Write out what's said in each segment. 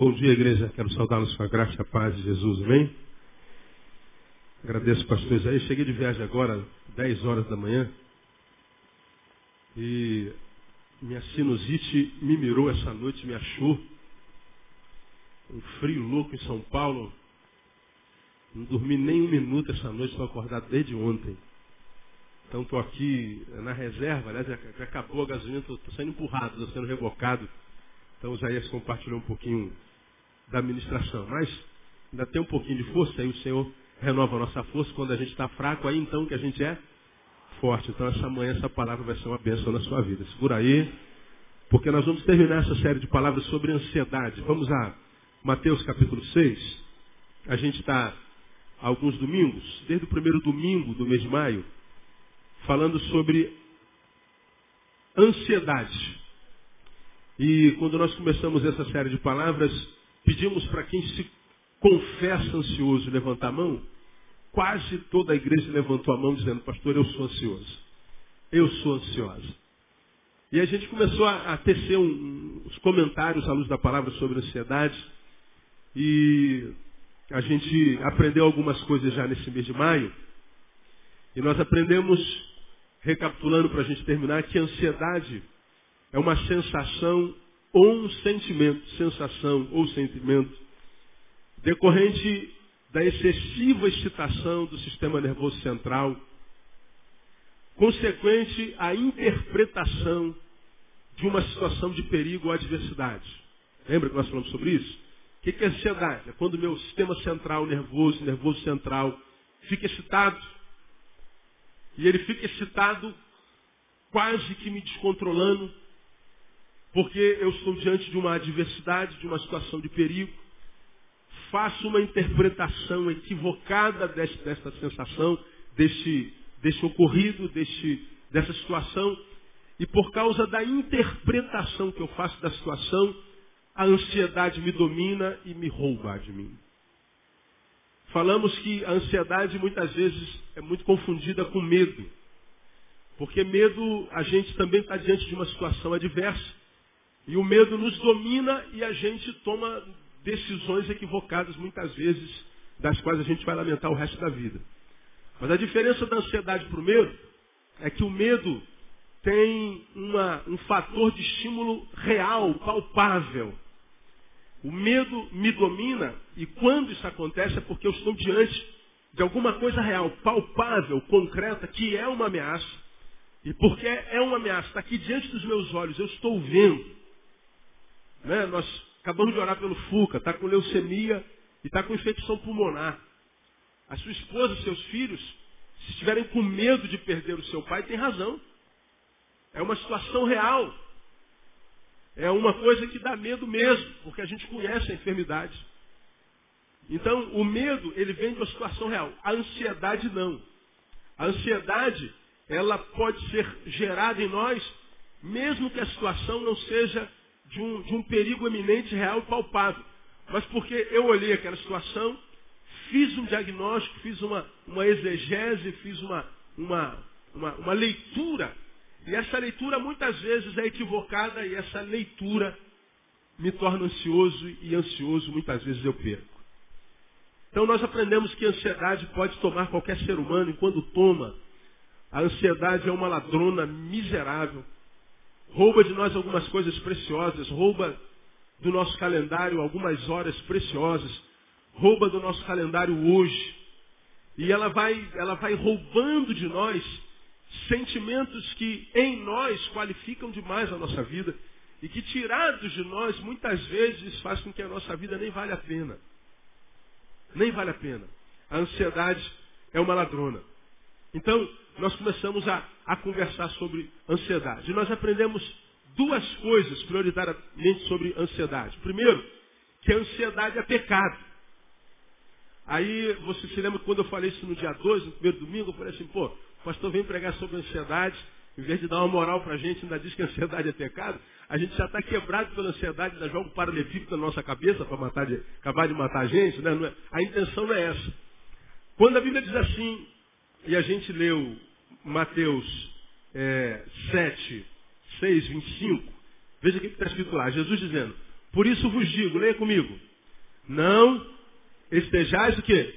Bom dia, igreja. Quero saudá-los com a graça a paz de Jesus. Amém? Agradeço, pastores. Aí cheguei de viagem agora, 10 horas da manhã. E minha sinusite me mirou essa noite, me achou. Um frio louco em São Paulo. Não dormi nem um minuto essa noite, estou acordado desde ontem. Então estou aqui na reserva, aliás, já acabou a gasolina, estou sendo empurrado, estou sendo rebocado. Então o Isaías compartilhou um pouquinho da administração. Mas ainda tem um pouquinho de força, aí o Senhor renova a nossa força. Quando a gente está fraco, aí então que a gente é forte. Então essa manhã essa palavra vai ser uma bênção na sua vida. Segura aí, porque nós vamos terminar essa série de palavras sobre ansiedade. Vamos a Mateus capítulo 6. A gente está alguns domingos, desde o primeiro domingo do mês de maio, falando sobre ansiedade. E quando nós começamos essa série de palavras, pedimos para quem se confessa ansioso levantar a mão. Quase toda a igreja levantou a mão dizendo, pastor, eu sou ansioso. Eu sou ansiosa. E a gente começou a, a tecer um, uns comentários à luz da palavra sobre ansiedade. E a gente aprendeu algumas coisas já nesse mês de maio. E nós aprendemos recapitulando para a gente terminar, que a ansiedade é uma sensação ou um sentimento, sensação ou sentimento, decorrente da excessiva excitação do sistema nervoso central, consequente à interpretação de uma situação de perigo ou adversidade. Lembra que nós falamos sobre isso? O que é ansiedade? É quando o meu sistema central nervoso, nervoso central, fica excitado, e ele fica excitado, quase que me descontrolando, porque eu estou diante de uma adversidade, de uma situação de perigo. Faço uma interpretação equivocada desta, desta sensação, deste, deste ocorrido, deste, dessa situação. E por causa da interpretação que eu faço da situação, a ansiedade me domina e me rouba de mim. Falamos que a ansiedade muitas vezes é muito confundida com medo. Porque medo, a gente também está diante de uma situação adversa. E o medo nos domina e a gente toma decisões equivocadas muitas vezes, das quais a gente vai lamentar o resto da vida. Mas a diferença da ansiedade para o medo é que o medo tem uma, um fator de estímulo real, palpável. O medo me domina e quando isso acontece é porque eu estou diante de alguma coisa real, palpável, concreta, que é uma ameaça. E porque é uma ameaça, está aqui diante dos meus olhos, eu estou vendo. Né? Nós acabamos de orar pelo Fuca, está com leucemia e está com infecção pulmonar. A sua esposa, seus filhos, se estiverem com medo de perder o seu pai, tem razão. É uma situação real. É uma coisa que dá medo mesmo, porque a gente conhece a enfermidade. Então, o medo, ele vem de uma situação real. A ansiedade não. A ansiedade, ela pode ser gerada em nós, mesmo que a situação não seja de um, de um perigo eminente, real e palpável. Mas porque eu olhei aquela situação, fiz um diagnóstico, fiz uma, uma exegese, fiz uma, uma, uma, uma leitura e essa leitura muitas vezes é equivocada e essa leitura me torna ansioso e ansioso muitas vezes eu perco. Então nós aprendemos que a ansiedade pode tomar qualquer ser humano e quando toma, a ansiedade é uma ladrona miserável. Rouba de nós algumas coisas preciosas, rouba do nosso calendário algumas horas preciosas, rouba do nosso calendário hoje. E ela vai, ela vai roubando de nós sentimentos que em nós qualificam demais a nossa vida e que tirados de nós muitas vezes faz com que a nossa vida nem vale a pena. Nem vale a pena. A ansiedade é uma ladrona. Então, nós começamos a, a conversar sobre ansiedade. E nós aprendemos duas coisas prioritariamente sobre ansiedade. Primeiro, que a ansiedade é pecado. Aí você se lembra quando eu falei isso no dia 2, no primeiro domingo, eu falei assim, pô, o pastor vem pregar sobre ansiedade, em vez de dar uma moral para a gente, ainda diz que a ansiedade é pecado. A gente já está quebrado pela ansiedade, ainda joga um paralelepípedo na nossa cabeça para acabar de matar a gente. Né? É, a intenção não é essa. Quando a Bíblia diz assim, e a gente leu Mateus é, 7, 6, 25, veja o que está escrito lá. Jesus dizendo, Por isso vos digo, leia comigo. Não estejais o quê?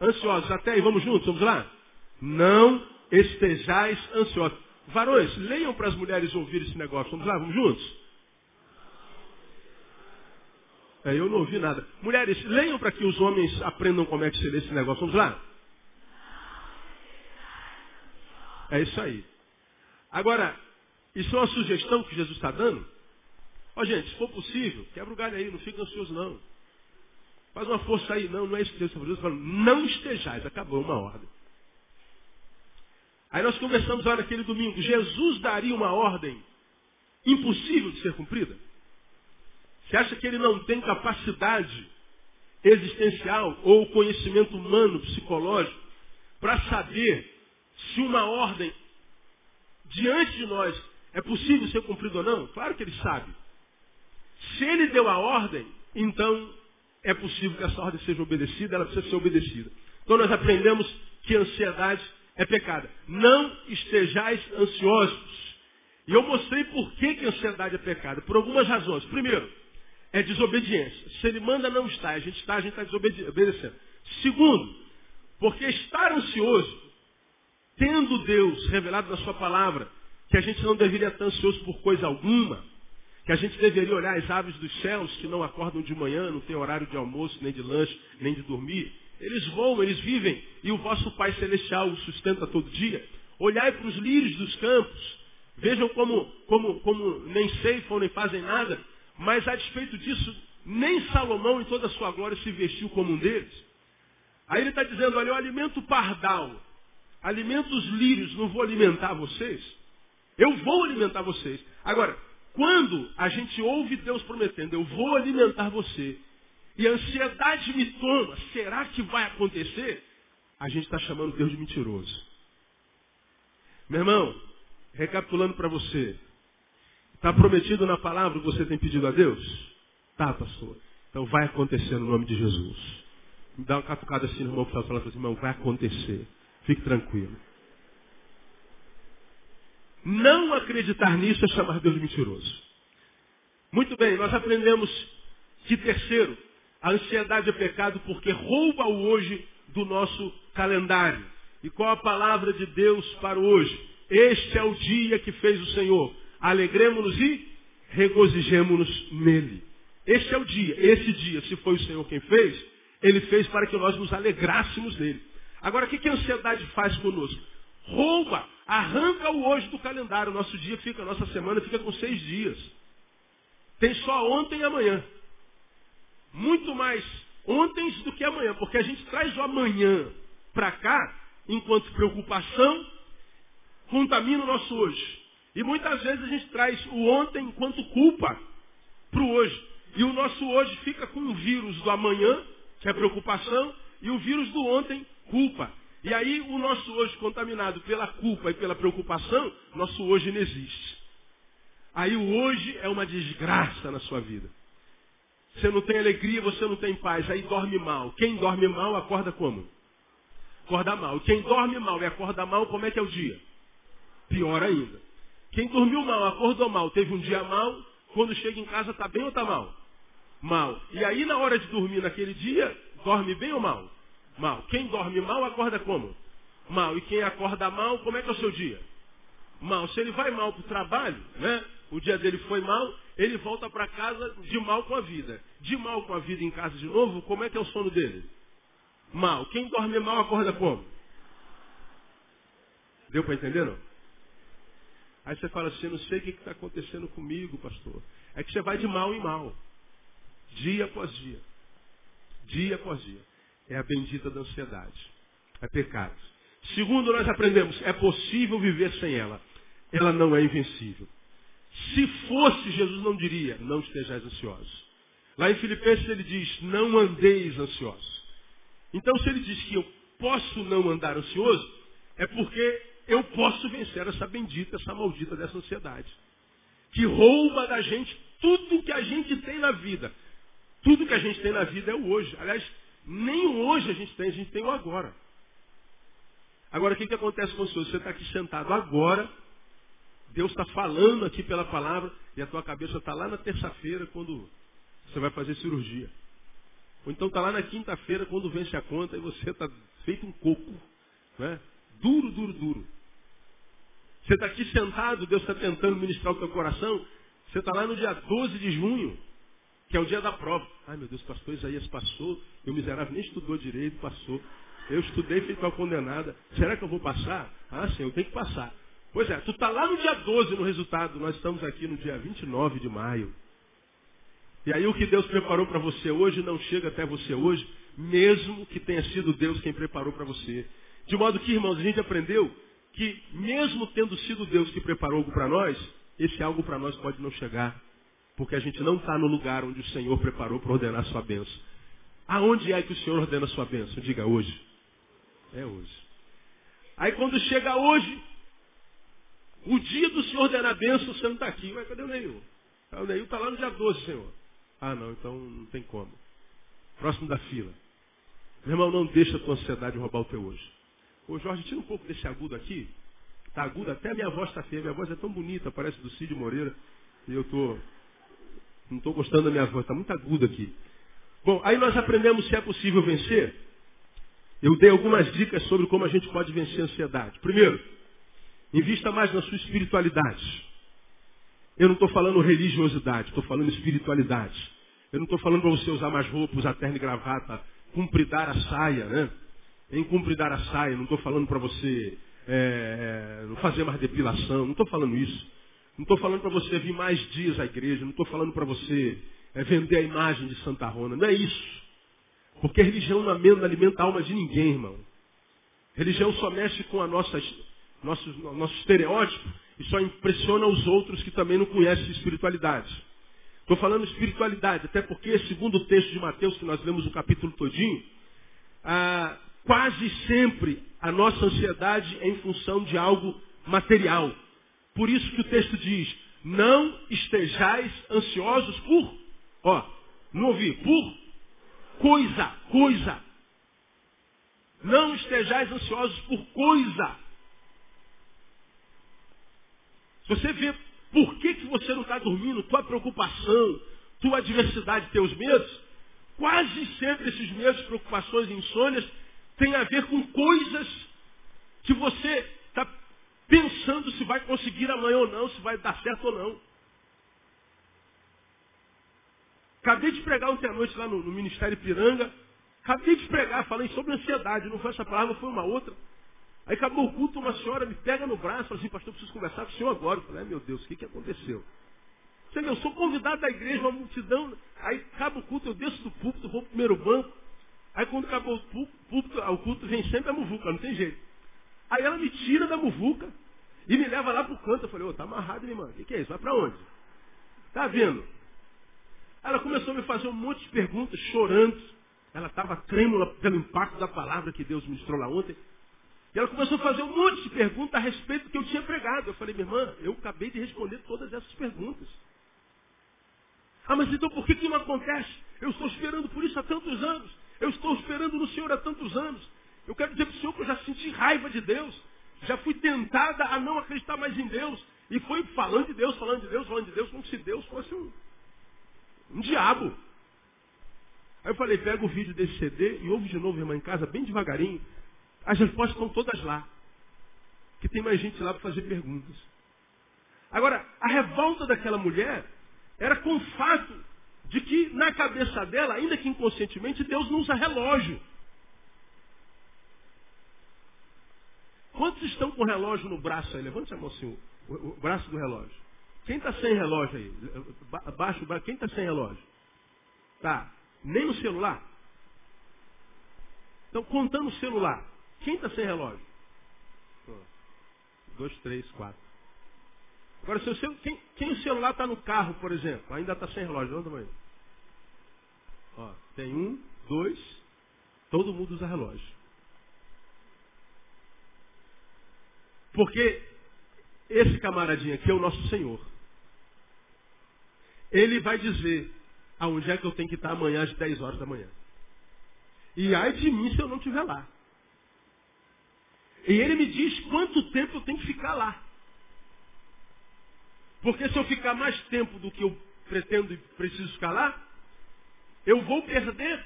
Ansiosos. Até aí, vamos juntos, vamos lá? Não estejais ansiosos. Varões, leiam para as mulheres ouvir esse negócio. Vamos lá, vamos juntos? É, eu não ouvi nada. Mulheres, leiam para que os homens aprendam como é que se lê esse negócio. Vamos lá? É isso aí. Agora, isso é uma sugestão que Jesus está dando? Ó gente, se for possível, quebra o galho aí, não fica ansioso não. Faz uma força aí. Não, não é isso que Deus está falando. falando. Não estejais. Acabou uma ordem. Aí nós conversamos lá naquele domingo. Jesus daria uma ordem impossível de ser cumprida? Você acha que ele não tem capacidade existencial ou conhecimento humano, psicológico, para saber se uma ordem diante de nós é possível ser cumprida ou não? Claro que ele sabe. Se ele deu a ordem, então é possível que essa ordem seja obedecida, ela precisa ser obedecida. Então nós aprendemos que ansiedade é pecado. Não estejais ansiosos. E eu mostrei por que, que ansiedade é pecado. Por algumas razões. Primeiro, é desobediência. Se ele manda não está, a gente está, a gente está desobedecendo. Segundo, porque estar ansioso, tendo Deus revelado na sua palavra, que a gente não deveria estar ansioso por coisa alguma, que a gente deveria olhar as aves dos céus que não acordam de manhã, não tem horário de almoço, nem de lanche, nem de dormir. Eles voam, eles vivem, e o vosso Pai Celestial os sustenta todo dia. Olhai para os lírios dos campos, vejam como, como, como nem ceifam, nem fazem nada, mas a despeito disso, nem Salomão em toda a sua glória se vestiu como um deles. Aí ele está dizendo, olha, eu alimento pardal, alimento os lírios, não vou alimentar vocês? Eu vou alimentar vocês. Agora, quando a gente ouve Deus prometendo, eu vou alimentar você, e a ansiedade me toma, será que vai acontecer? A gente está chamando Deus de mentiroso. Meu irmão, recapitulando para você, está prometido na palavra que você tem pedido a Deus? Tá, pastor. Então vai acontecer no nome de Jesus. Me dá uma catucada assim no irmão que está falando assim, irmão, vai acontecer. Fique tranquilo. Não acreditar nisso é chamar Deus de mentiroso. Muito bem, nós aprendemos que terceiro, a ansiedade é pecado porque rouba o hoje do nosso calendário. E qual a palavra de Deus para hoje? Este é o dia que fez o Senhor. Alegremos-nos e regozijemos-nos nele. Este é o dia. Esse dia, se foi o Senhor quem fez, ele fez para que nós nos alegrássemos nele. Agora, o que a ansiedade faz conosco? Rouba, arranca o hoje do calendário. Nosso dia fica, nossa semana fica com seis dias. Tem só ontem e amanhã. Muito mais ontem do que amanhã, porque a gente traz o amanhã para cá, enquanto preocupação, contamina o nosso hoje. E muitas vezes a gente traz o ontem enquanto culpa para o hoje. E o nosso hoje fica com o vírus do amanhã, que é preocupação, e o vírus do ontem, culpa. E aí o nosso hoje contaminado pela culpa e pela preocupação, nosso hoje não existe. Aí o hoje é uma desgraça na sua vida. Você não tem alegria, você não tem paz, aí dorme mal. Quem dorme mal acorda como? Acorda mal. Quem dorme mal e acorda mal, como é que é o dia? Pior ainda. Quem dormiu mal, acordou mal, teve um dia mal, quando chega em casa está bem ou está mal? Mal. E aí na hora de dormir naquele dia, dorme bem ou mal? Mal. Quem dorme mal, acorda como? Mal. E quem acorda mal, como é que é o seu dia? Mal. Se ele vai mal para o trabalho, né? O dia dele foi mal, ele volta para casa de mal com a vida. De mal com a vida em casa de novo, como é que é o sono dele? Mal. Quem dorme mal, acorda como? Deu para entender, não? Aí você fala assim, não sei o que está acontecendo comigo, pastor. É que você vai de mal em mal. Dia após dia. Dia após dia é a bendita da ansiedade. É pecado. Segundo, nós aprendemos, é possível viver sem ela. Ela não é invencível. Se fosse, Jesus não diria, não estejais ansiosos. Lá em Filipenses ele diz, não andeis ansiosos. Então se ele diz que eu posso não andar ansioso, é porque eu posso vencer essa bendita, essa maldita dessa ansiedade. Que rouba da gente tudo que a gente tem na vida. Tudo que a gente tem na vida é o hoje. Aliás, nem hoje a gente tem, a gente tem o agora. Agora, o que, que acontece com o senhor? Você está aqui sentado agora, Deus está falando aqui pela palavra e a tua cabeça está lá na terça-feira quando você vai fazer cirurgia. Ou então está lá na quinta-feira quando vence a conta e você está feito um coco. Né? Duro, duro, duro. Você está aqui sentado, Deus está tentando ministrar o teu coração. Você está lá no dia 12 de junho, que é o dia da prova. Ai meu Deus, pastor Isaías passou, eu miserável nem estudou direito, passou. Eu estudei feito uma condenada. Será que eu vou passar? Ah, sim, eu tenho que passar. Pois é, tu está lá no dia 12 no resultado, nós estamos aqui no dia 29 de maio. E aí o que Deus preparou para você hoje não chega até você hoje, mesmo que tenha sido Deus quem preparou para você. De modo que, irmãos, a gente aprendeu que mesmo tendo sido Deus que preparou algo para nós, esse algo para nós pode não chegar. Porque a gente não está no lugar onde o Senhor preparou para ordenar sua bênção. Aonde é que o Senhor ordena sua bênção? Diga hoje. É hoje. Aí quando chega hoje, o dia do Senhor ordenar a bênção, você não está aqui. Mas cadê o Neil? Ah, o Neil está lá no dia 12, Senhor. Ah, não, então não tem como. Próximo da fila. Meu irmão, não deixa a tua ansiedade roubar o teu hoje. Ô Jorge, tira um pouco desse agudo aqui. Está agudo, até a minha voz está feia. Minha voz é tão bonita, parece do Cid Moreira. E eu tô, não estou gostando da minha voz, está muito aguda aqui. Bom, aí nós aprendemos se é possível vencer. Eu dei algumas dicas sobre como a gente pode vencer a ansiedade. Primeiro, invista mais na sua espiritualidade. Eu não estou falando religiosidade, estou falando espiritualidade. Eu não estou falando para você usar mais roupas, usar terno e gravata, cumpridar a saia, né? Em cumpridar a saia, não estou falando para você é, não fazer mais depilação, não estou falando isso. Não estou falando para você vir mais dias à igreja, não estou falando para você é, vender a imagem de Santa Rona. Não é isso. Porque a religião não alimenta a alma de ninguém, irmão. A religião só mexe com a nossa, nosso, nosso estereótipo e só impressiona os outros que também não conhecem espiritualidade. Estou falando espiritualidade, até porque, segundo o texto de Mateus, que nós lemos o capítulo todinho, ah, quase sempre a nossa ansiedade é em função de algo material. Por isso que o texto diz, não estejais ansiosos por, ó, não ouvi, por coisa, coisa. Não estejais ansiosos por coisa. Se você vê por que, que você não está dormindo, tua preocupação, tua adversidade, teus medos, quase sempre esses medos, preocupações e insônias têm a ver com coisas que você pensando se vai conseguir amanhã ou não, se vai dar certo ou não. Acabei de pregar ontem à noite lá no, no Ministério Piranga. Acabei de pregar, falei sobre ansiedade. Não foi essa palavra, foi uma outra. Aí acabou o culto, uma senhora me pega no braço, fala assim, pastor, preciso conversar com o senhor agora. Eu falei, meu Deus, o que, que aconteceu? Você vê, eu sou convidado da igreja, uma multidão. Aí acaba o culto, eu desço do púlpito, vou para o primeiro banco. Aí quando acabou o púlpito, o culto vem sempre a muvuca, não tem jeito. Aí ela me tira da muvuca e me leva lá pro canto. Eu falei, ô, oh, tá amarrado, irmã. O que, que é isso? Vai para onde? Tá vendo? Ela começou a me fazer um monte de perguntas, chorando. Ela estava trêmula pelo impacto da palavra que Deus ministrou lá ontem. E ela começou a fazer um monte de perguntas a respeito do que eu tinha pregado. Eu falei, minha irmã, eu acabei de responder todas essas perguntas. Ah, mas então por que, que não acontece? Eu estou esperando por isso há tantos anos. Eu estou esperando no Senhor há tantos anos. Eu quero dizer para o Senhor que eu já senti raiva de Deus. Já fui tentada a não acreditar mais em Deus. E foi falando de Deus, falando de Deus, falando de Deus, como se Deus fosse um, um diabo. Aí eu falei, pega o vídeo desse CD e ouve de novo, irmã, em casa, bem devagarinho. As respostas estão todas lá. Que tem mais gente lá para fazer perguntas. Agora, a revolta daquela mulher era com o fato de que na cabeça dela, ainda que inconscientemente, Deus não usa relógio. Quantos estão com o relógio no braço aí? Levante a mão assim, o, o, o braço do relógio. Quem está sem relógio aí? Baixa o braço. Quem está sem relógio? Tá. Nem no celular? Então, contando o celular. Quem está sem relógio? Dois, três, quatro. Agora, se o seu, quem, quem o celular está no carro, por exemplo, ainda está sem relógio, não tamanho? Ó, tem um, dois, todo mundo usa relógio. Porque esse camaradinho aqui é o nosso Senhor. Ele vai dizer aonde é que eu tenho que estar amanhã às 10 horas da manhã. E ai de mim se eu não estiver lá. E ele me diz quanto tempo eu tenho que ficar lá. Porque se eu ficar mais tempo do que eu pretendo e preciso ficar lá, eu vou perder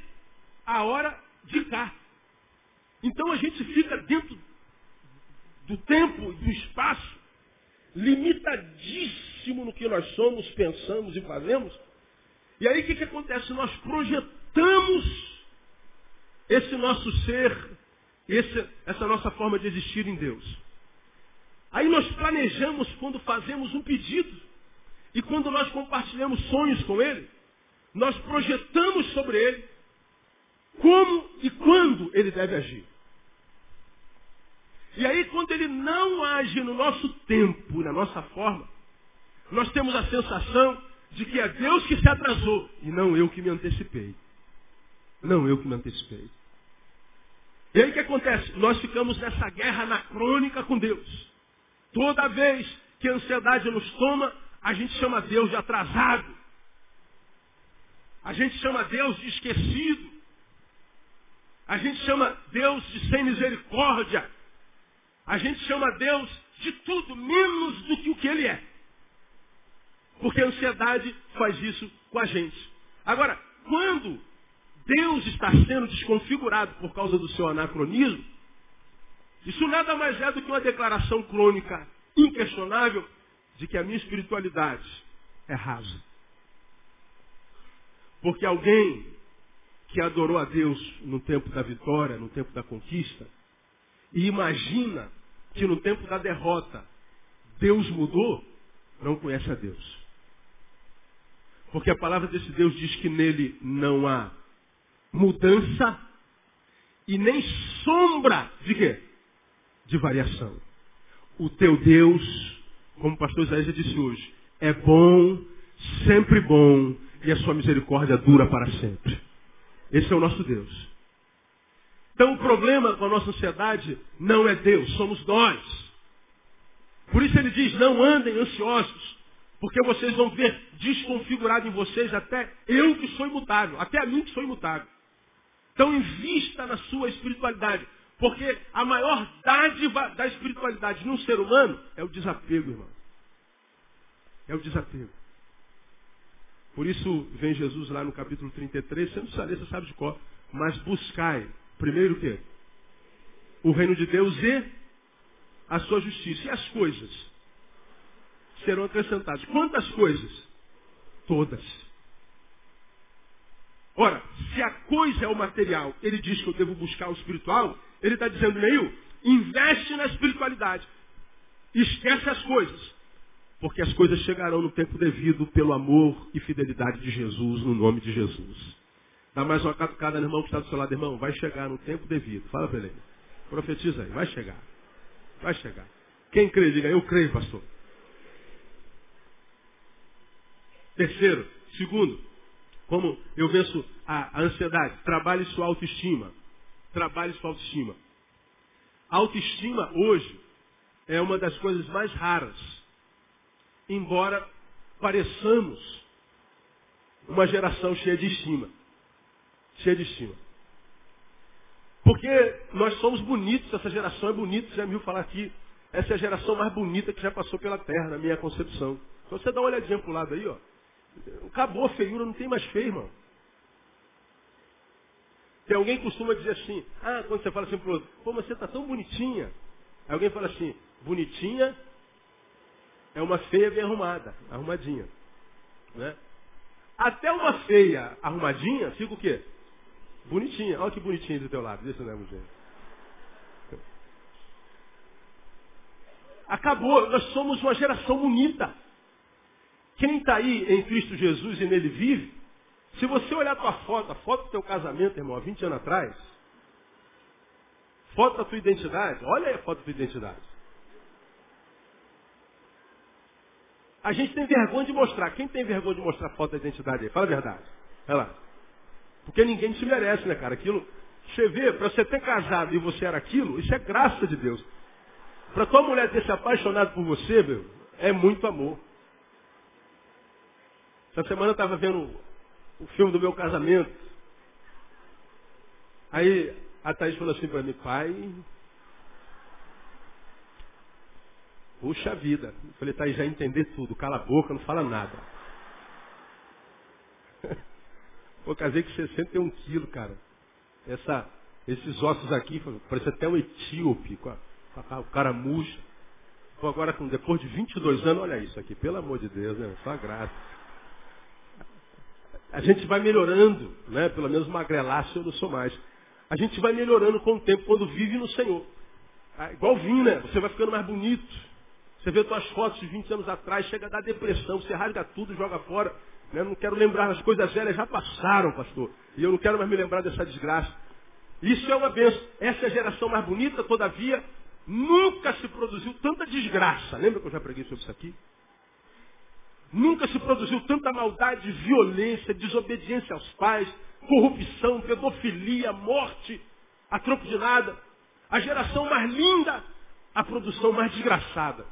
a hora de cá. Então a gente fica dentro do tempo e do espaço, limitadíssimo no que nós somos, pensamos e fazemos. E aí o que, que acontece? Nós projetamos esse nosso ser, esse, essa nossa forma de existir em Deus. Aí nós planejamos quando fazemos um pedido e quando nós compartilhamos sonhos com Ele, nós projetamos sobre Ele como e quando Ele deve agir. E aí, quando Ele não age no nosso tempo, na nossa forma, nós temos a sensação de que é Deus que se atrasou e não eu que me antecipei. Não eu que me antecipei. E aí o que acontece? Nós ficamos nessa guerra anacrônica com Deus. Toda vez que a ansiedade nos toma, a gente chama Deus de atrasado. A gente chama Deus de esquecido. A gente chama Deus de sem misericórdia. A gente chama Deus de tudo menos do que o que Ele é. Porque a ansiedade faz isso com a gente. Agora, quando Deus está sendo desconfigurado por causa do seu anacronismo, isso nada mais é do que uma declaração crônica inquestionável de que a minha espiritualidade é rasa. Porque alguém que adorou a Deus no tempo da vitória, no tempo da conquista, e imagina que no tempo da derrota Deus mudou, não conhece a Deus. Porque a palavra desse Deus diz que nele não há mudança e nem sombra de quê? de variação. O teu Deus, como o pastor Isaías disse hoje, é bom, sempre bom, e a sua misericórdia dura para sempre. Esse é o nosso Deus. Então o problema com a nossa ansiedade não é Deus, somos nós. Por isso ele diz, não andem ansiosos, porque vocês vão ver desconfigurado em vocês até eu que sou imutável, até a mim que sou imutável. Então invista na sua espiritualidade. Porque a maior dádiva da espiritualidade num ser humano é o desapego, irmão. É o desapego. Por isso vem Jesus lá no capítulo 33, você não ler, você sabe de qual. Mas buscai, primeiro o quê? O reino de Deus e a sua justiça. E as coisas serão acrescentadas. Quantas coisas? Todas. Ora, se a coisa é o material, ele diz que eu devo buscar o espiritual, ele está dizendo, Neil, investe na espiritualidade. Esquece as coisas. Porque as coisas chegarão no tempo devido pelo amor e fidelidade de Jesus, no nome de Jesus. Dá mais uma catucada no irmão que está do seu lado, irmão. Vai chegar no tempo devido. Fala para ele. Profetiza aí. Vai chegar. Vai chegar. Quem crê, diga, eu creio, pastor. Terceiro. Segundo, como eu venço a, a ansiedade? Trabalhe sua autoestima. Trabalhe sua autoestima. A autoestima hoje é uma das coisas mais raras. Embora pareçamos uma geração cheia de estima. Cheia de estima. Porque nós somos bonitos, essa geração é bonita, você já me viu falar aqui. Essa é a geração mais bonita que já passou pela Terra, na minha concepção. Então você dá uma olhadinha pro lado aí, ó. Acabou a feiura, não tem mais feio, irmão. Tem alguém que costuma dizer assim, ah, quando você fala assim pro outro, pô, você está tão bonitinha. Aí alguém fala assim, bonitinha é uma feia bem arrumada, arrumadinha. Né? Até uma feia arrumadinha fica o quê? Bonitinha. Olha que bonitinha do teu lado. Deixa eu ver, Acabou. Nós somos uma geração bonita. Quem está aí em Cristo Jesus e nele vive, se você olhar a tua foto, a foto do teu casamento, irmão, há 20 anos atrás, foto da tua identidade, olha aí a foto da tua identidade. A gente tem vergonha de mostrar. Quem tem vergonha de mostrar foto da identidade aí? Fala a verdade. Olha lá. Porque ninguém te merece, né, cara? Aquilo, você vê, para você ter casado e você era aquilo, isso é graça de Deus. Para tua mulher ter se apaixonado por você, meu, é muito amor. Essa semana eu estava vendo o filme do meu casamento. Aí a Thaís falou assim para mim, pai, Puxa vida. Eu falei, aí, já entender tudo. Cala a boca, não fala nada. Pô, casei com 61 quilos, cara. Essa, esses ossos aqui, parece até um etíope, o cara murcha. Pô, agora, depois de 22 anos, olha isso aqui, pelo amor de Deus, né? Só graça. A gente vai melhorando, né? Pelo menos magrelaço eu não sou mais. A gente vai melhorando com o tempo quando vive no Senhor. Ah, igual vinho, né? Você vai ficando mais bonito. Você vê suas fotos de 20 anos atrás, chega a dar depressão, você rasga tudo, joga fora. Né? Não quero lembrar, as coisas velhas já passaram, pastor. E eu não quero mais me lembrar dessa desgraça. Isso é uma benção. Essa é a geração mais bonita, todavia, nunca se produziu tanta desgraça. Lembra que eu já preguei sobre isso aqui? Nunca se produziu tanta maldade, violência, desobediência aos pais, corrupção, pedofilia, morte, a troco de nada. A geração mais linda, a produção mais desgraçada.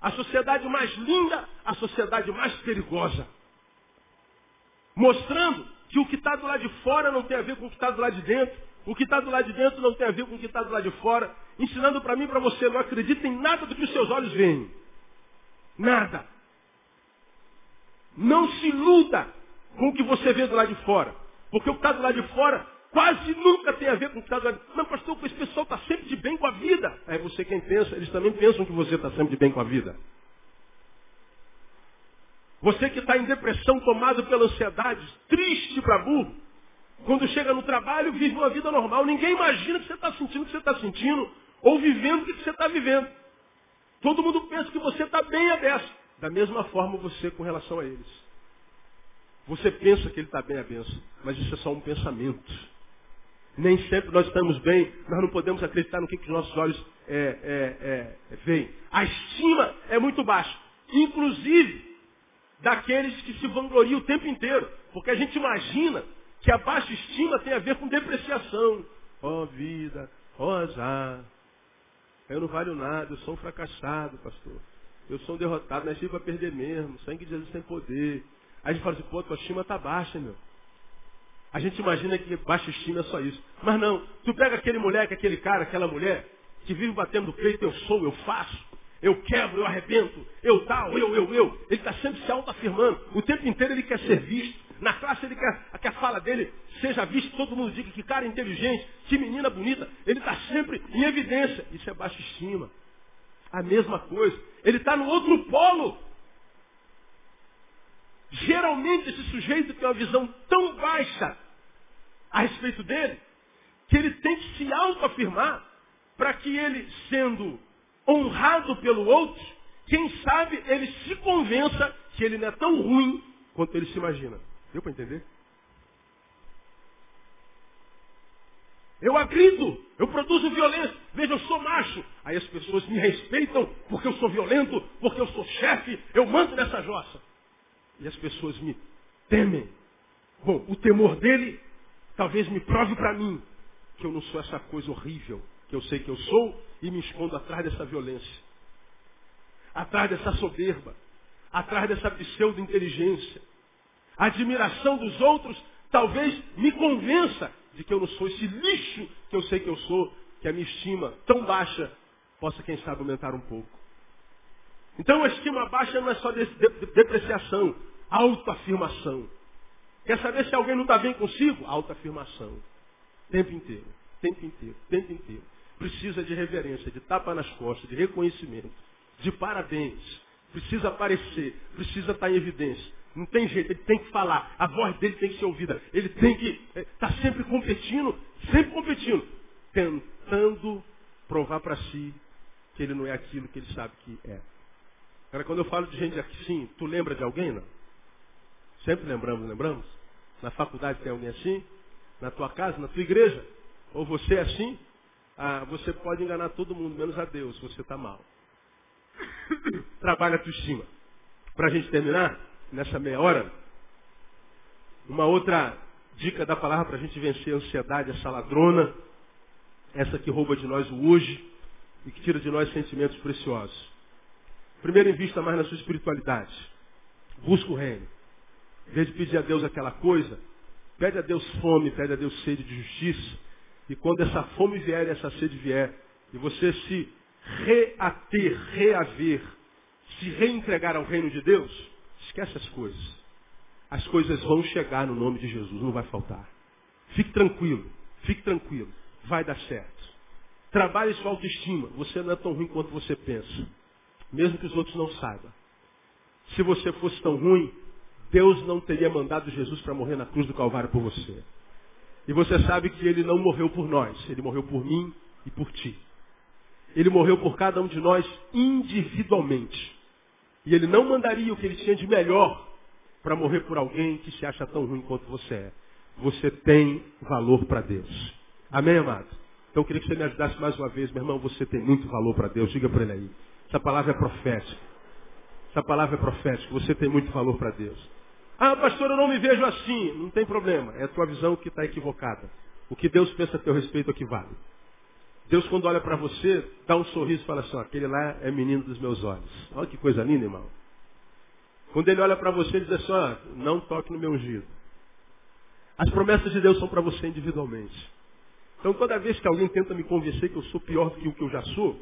A sociedade mais linda, a sociedade mais perigosa. Mostrando que o que está do lado de fora não tem a ver com o que está do lado de dentro. O que está do lado de dentro não tem a ver com o que está do lado de fora. Ensinando para mim e para você, não acredita em nada do que os seus olhos veem. Nada. Não se iluda com o que você vê do lado de fora. Porque o que está do lado de fora quase nunca tem a ver com o que está do lado de fora. Não, pastor, esse pessoal está sempre de bem com a vida. É você quem pensa, eles também pensam que você está sempre de bem com a vida. Você que está em depressão, tomado pela ansiedade, triste para burro, quando chega no trabalho, vive uma vida normal. Ninguém imagina que você está sentindo o que você está sentindo, ou vivendo o que você está vivendo. Todo mundo pensa que você está bem aberto. Da mesma forma você com relação a eles. Você pensa que ele está bem a benção, mas isso é só um pensamento. Nem sempre nós estamos bem, nós não podemos acreditar no que, que os nossos olhos é, é, é veem. A estima é muito baixa. Inclusive, daqueles que se vangloriam o tempo inteiro. Porque a gente imagina que a baixa estima tem a ver com depreciação. Ó oh, vida, ó oh, azar. Eu não valho nada, eu sou um fracassado, pastor. Eu sou um derrotado, nasci para perder mesmo. Sangue de Jesus tem poder. Aí a gente fala assim, pô, tua estima está baixa, meu. A gente imagina que baixa estima é só isso. Mas não, tu pega aquele moleque, aquele cara, aquela mulher, que vive batendo no peito, eu sou, eu faço, eu quebro, eu arrebento, eu tal, eu, eu, eu. Ele está sempre se autoafirmando. O tempo inteiro ele quer ser visto. Na classe ele quer que a fala dele seja vista, todo mundo diga que cara inteligente, que menina bonita. Ele está sempre em evidência. Isso é baixa estima. A mesma coisa. Ele está no outro polo. Geralmente esse sujeito tem uma visão tão baixa a respeito dele, que ele tem que se autoafirmar para que ele, sendo honrado pelo outro, quem sabe ele se convença que ele não é tão ruim quanto ele se imagina. Deu para entender? Eu agrito, eu produzo violência. Veja, eu sou macho. Aí as pessoas me respeitam porque eu sou violento, porque eu sou chefe, eu mando nessa jossa. E as pessoas me temem. Bom, o temor dele talvez me prove para mim que eu não sou essa coisa horrível que eu sei que eu sou e me escondo atrás dessa violência, atrás dessa soberba, atrás dessa pseudo-inteligência. A admiração dos outros talvez me convença de que eu não sou esse lixo que eu sei que eu sou, que a minha estima tão baixa possa, quem sabe, aumentar um pouco. Então a estima baixa não é só de, de, de, depreciação, autoafirmação. Quer saber se alguém não está bem consigo? Autoafirmação. Tempo inteiro, tempo inteiro, tempo inteiro. Precisa de reverência, de tapa nas costas, de reconhecimento, de parabéns. Precisa aparecer, precisa estar em evidência. Não tem jeito, ele tem que falar, a voz dele tem que ser ouvida. Ele tem que estar é, tá sempre competindo, sempre competindo, tentando provar para si que ele não é aquilo que ele sabe que é. Agora, quando eu falo de gente assim, tu lembra de alguém, não? Sempre lembramos, lembramos? Na faculdade tem alguém assim? Na tua casa, na tua igreja? Ou você é assim? Ah, você pode enganar todo mundo, menos a Deus, você está mal. Trabalha a tua estima. Para a gente terminar, nessa meia hora, uma outra dica da palavra para a gente vencer a ansiedade, essa ladrona, essa que rouba de nós o hoje e que tira de nós sentimentos preciosos. Primeiro, invista mais na sua espiritualidade. Busca o reino. Em vez de pedir a Deus aquela coisa, pede a Deus fome, pede a Deus sede de justiça. E quando essa fome vier e essa sede vier, e você se reater, reaver, se reentregar ao reino de Deus, esquece as coisas. As coisas vão chegar no nome de Jesus, não vai faltar. Fique tranquilo, fique tranquilo, vai dar certo. Trabalhe sua autoestima, você não é tão ruim quanto você pensa, mesmo que os outros não saibam. Se você fosse tão ruim, Deus não teria mandado Jesus para morrer na cruz do Calvário por você. E você sabe que ele não morreu por nós, ele morreu por mim e por ti. Ele morreu por cada um de nós individualmente. E ele não mandaria o que ele tinha de melhor para morrer por alguém que se acha tão ruim quanto você é. Você tem valor para Deus. Amém, amado? Então eu queria que você me ajudasse mais uma vez, meu irmão. Você tem muito valor para Deus. Diga para ele aí. Essa palavra é profética. Essa palavra é profética. Você tem muito valor para Deus. Ah, pastor, eu não me vejo assim. Não tem problema. É a tua visão que está equivocada. O que Deus pensa a teu respeito é que vale. Deus, quando olha para você, dá um sorriso e fala assim: aquele lá é menino dos meus olhos. Olha que coisa linda, irmão. Quando ele olha para você, ele diz assim: não toque no meu ungido. As promessas de Deus são para você individualmente. Então, toda vez que alguém tenta me convencer que eu sou pior do que o que eu já sou,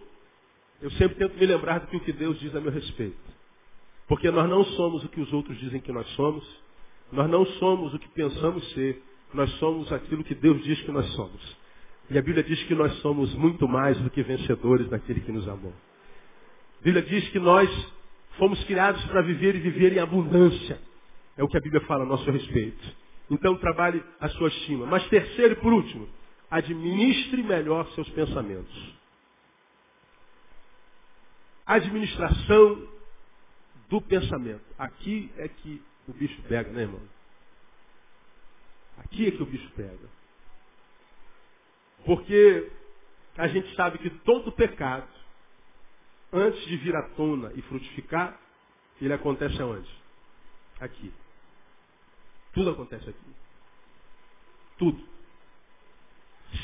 eu sempre tento me lembrar do que o que Deus diz a meu respeito. Porque nós não somos o que os outros dizem que nós somos, nós não somos o que pensamos ser, nós somos aquilo que Deus diz que nós somos. E a Bíblia diz que nós somos muito mais do que vencedores daquele que nos amou. A Bíblia diz que nós fomos criados para viver e viver em abundância. É o que a Bíblia fala a nosso respeito. Então trabalhe a sua estima. Mas terceiro e por último, administre melhor seus pensamentos. Administração do pensamento. Aqui é que o bicho pega, né, irmão? Aqui é que o bicho pega. Porque a gente sabe que todo pecado, antes de vir à tona e frutificar, ele acontece aonde? Aqui. Tudo acontece aqui. Tudo.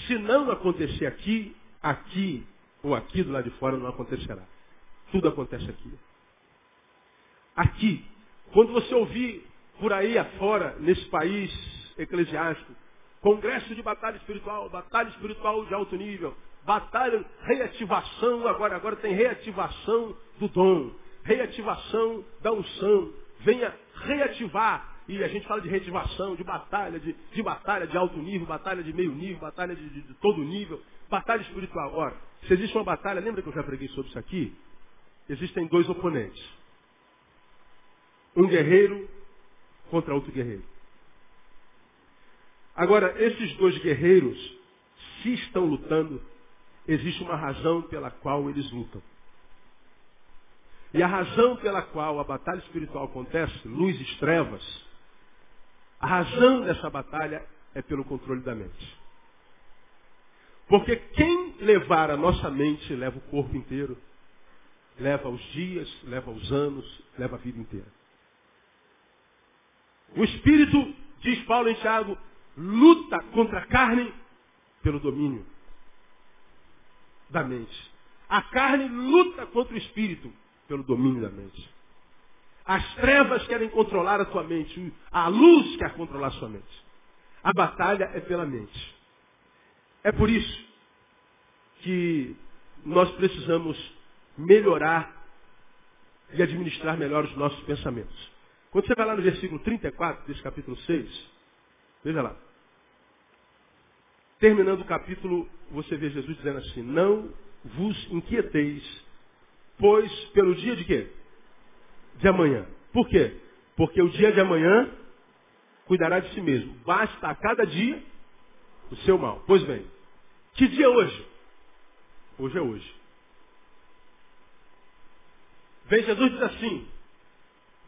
Se não acontecer aqui, aqui ou aqui do lado de fora não acontecerá. Tudo acontece aqui. Aqui. Quando você ouvir por aí afora, nesse país eclesiástico, Congresso de batalha espiritual, batalha espiritual de alto nível, batalha, reativação, agora, agora tem reativação do dom, reativação da unção. Venha reativar. E a gente fala de reativação, de batalha, de, de batalha de alto nível, batalha de meio nível, batalha de, de, de todo nível, batalha espiritual. Ora, se existe uma batalha, lembra que eu já preguei sobre isso aqui? Existem dois oponentes. Um guerreiro contra outro guerreiro. Agora, esses dois guerreiros, se estão lutando, existe uma razão pela qual eles lutam. E a razão pela qual a batalha espiritual acontece, luz e trevas, a razão dessa batalha é pelo controle da mente. Porque quem levar a nossa mente leva o corpo inteiro, leva os dias, leva os anos, leva a vida inteira. O espírito, diz Paulo em Tiago, luta contra a carne pelo domínio da mente. A carne luta contra o espírito pelo domínio da mente. As trevas querem controlar a tua mente. A luz quer controlar a sua mente. A batalha é pela mente. É por isso que nós precisamos melhorar e administrar melhor os nossos pensamentos. Quando você vai lá no versículo 34 desse capítulo 6, veja lá. Terminando o capítulo, você vê Jesus dizendo assim, não vos inquieteis, pois pelo dia de quê? De amanhã. Por quê? Porque o dia de amanhã cuidará de si mesmo. Basta a cada dia o seu mal. Pois bem, que dia é hoje? Hoje é hoje. Vem Jesus diz assim,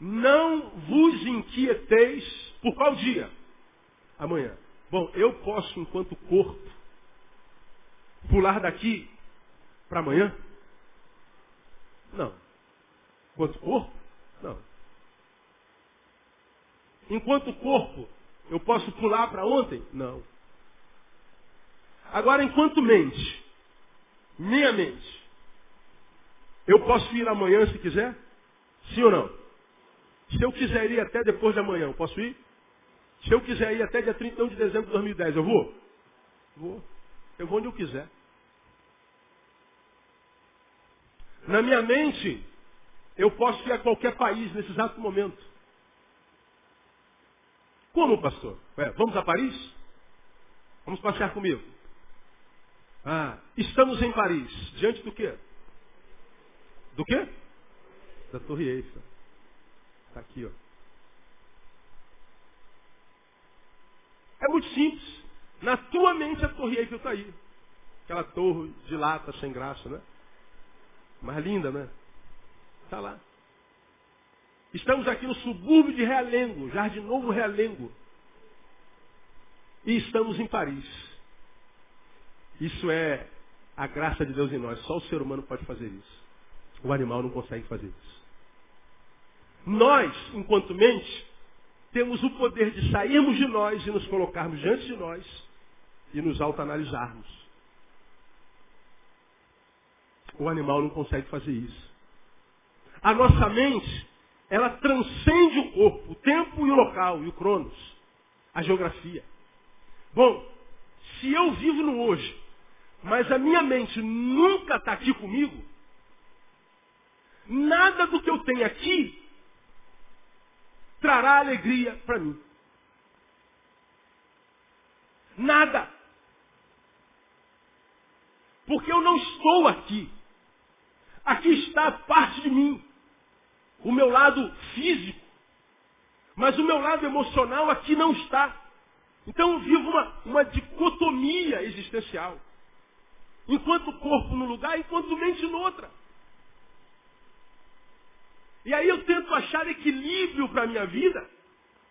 não vos inquieteis por qual dia? Amanhã. Bom, eu posso, enquanto corpo, pular daqui para amanhã? Não. Enquanto corpo? Não. Enquanto corpo, eu posso pular para ontem? Não. Agora, enquanto mente, minha mente, eu posso ir amanhã se quiser? Sim ou não? Se eu quiser ir até depois de amanhã, eu posso ir? Se eu quiser ir até dia 31 de dezembro de 2010, eu vou? Vou. Eu vou onde eu quiser. Na minha mente, eu posso ir a qualquer país nesse exato momento. Como, pastor? É, vamos a Paris? Vamos passear comigo. Ah, estamos em Paris. Diante do quê? Do quê? Da Torre Eiffel. Está aqui, ó. É muito simples. Na tua mente a Torre Eiffel está aí. Aquela torre de lata sem graça, né? Mas linda, né? Está lá. Estamos aqui no subúrbio de Realengo, Jardim Novo Realengo. E estamos em Paris. Isso é a graça de Deus em nós. Só o ser humano pode fazer isso. O animal não consegue fazer isso. Nós, enquanto mente, temos o poder de sairmos de nós e nos colocarmos diante de nós e nos autoanalisarmos. O animal não consegue fazer isso. A nossa mente, ela transcende o corpo, o tempo e o local, e o cronos, a geografia. Bom, se eu vivo no hoje, mas a minha mente nunca está aqui comigo, nada do que eu tenho aqui trará alegria para mim. Nada. Porque eu não estou aqui. Aqui está parte de mim. O meu lado físico. Mas o meu lado emocional aqui não está. Então eu vivo uma, uma dicotomia existencial. Enquanto corpo num lugar, enquanto mente noutra. E aí eu tento achar equilíbrio para a minha vida,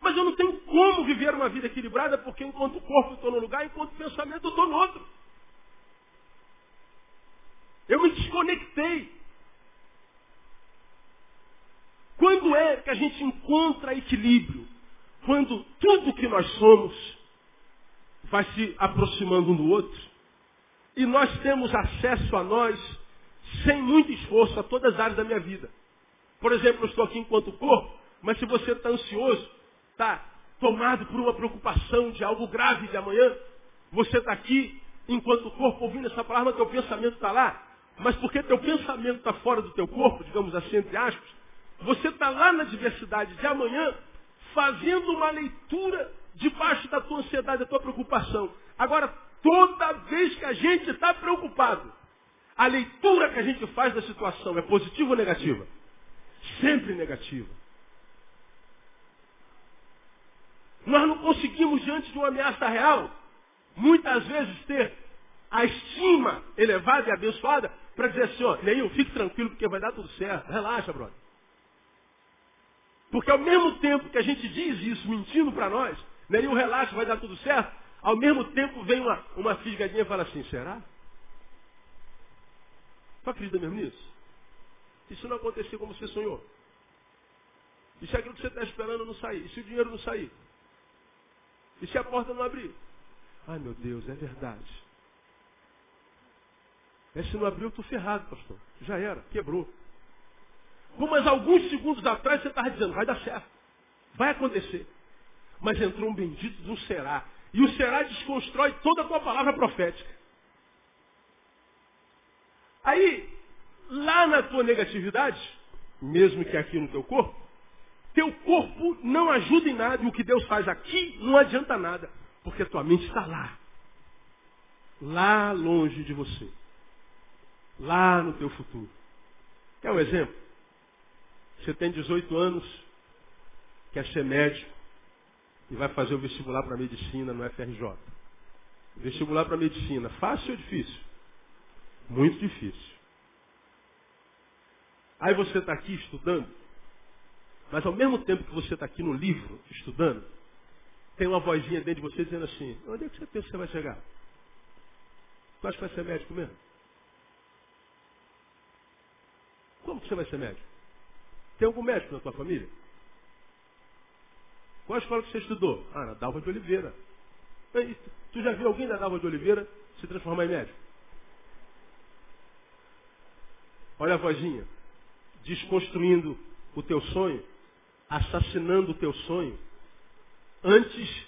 mas eu não tenho como viver uma vida equilibrada, porque enquanto corpo eu estou num lugar, enquanto pensamento eu estou no outro. Eu me desconectei. Quando é que a gente encontra equilíbrio? Quando tudo que nós somos vai se aproximando um do outro e nós temos acesso a nós sem muito esforço a todas as áreas da minha vida. Por exemplo, eu estou aqui enquanto corpo, mas se você está ansioso, está tomado por uma preocupação de algo grave de amanhã, você está aqui enquanto corpo ouvindo essa palavra, teu pensamento está lá. Mas porque teu pensamento está fora do teu corpo, digamos assim, entre aspas, você está lá na diversidade de amanhã, fazendo uma leitura debaixo da tua ansiedade, da tua preocupação. Agora, toda vez que a gente está preocupado, a leitura que a gente faz da situação é positiva ou negativa? Sempre negativa. Nós não conseguimos, diante de uma ameaça real, muitas vezes ter a estima elevada e abençoada para dizer assim, ó, Neil, fique tranquilo porque vai dar tudo certo. Relaxa, brother. Porque ao mesmo tempo que a gente diz isso mentindo para nós, Neil, relaxa, vai dar tudo certo, ao mesmo tempo vem uma, uma fisgadinha e fala assim, será? Tu acredita mesmo nisso? E se não acontecer como você sonhou? E se aquilo que você está esperando não sair? E se o dinheiro não sair? E se a porta não abrir? Ai meu Deus, é verdade. É se não abriu, eu estou ferrado, pastor. Já era, quebrou. Bom, mas alguns segundos atrás você estava dizendo, vai dar certo. Vai acontecer. Mas entrou um bendito de um será. E o será desconstrói toda a tua palavra profética. Aí, lá na tua negatividade, mesmo que aqui no teu corpo, teu corpo não ajuda em nada e o que Deus faz aqui não adianta nada, porque a tua mente está lá. Lá longe de você. Lá no teu futuro. Quer um exemplo? Você tem 18 anos, quer ser médico e vai fazer o vestibular para medicina no FRJ. Vestibular para medicina, fácil ou difícil? Muito difícil. Aí você está aqui estudando, mas ao mesmo tempo que você está aqui no livro estudando, tem uma vozinha dentro de você dizendo assim, onde é que você pensa que você vai chegar? Tu acha que vai ser médico mesmo? Como que você vai ser médico? Tem algum médico na tua família? Qual a escola que você estudou? Ah, na Dalva de Oliveira. Tu já viu alguém da Dalva de Oliveira se transformar em médico? Olha a vozinha desconstruindo o teu sonho, assassinando o teu sonho, antes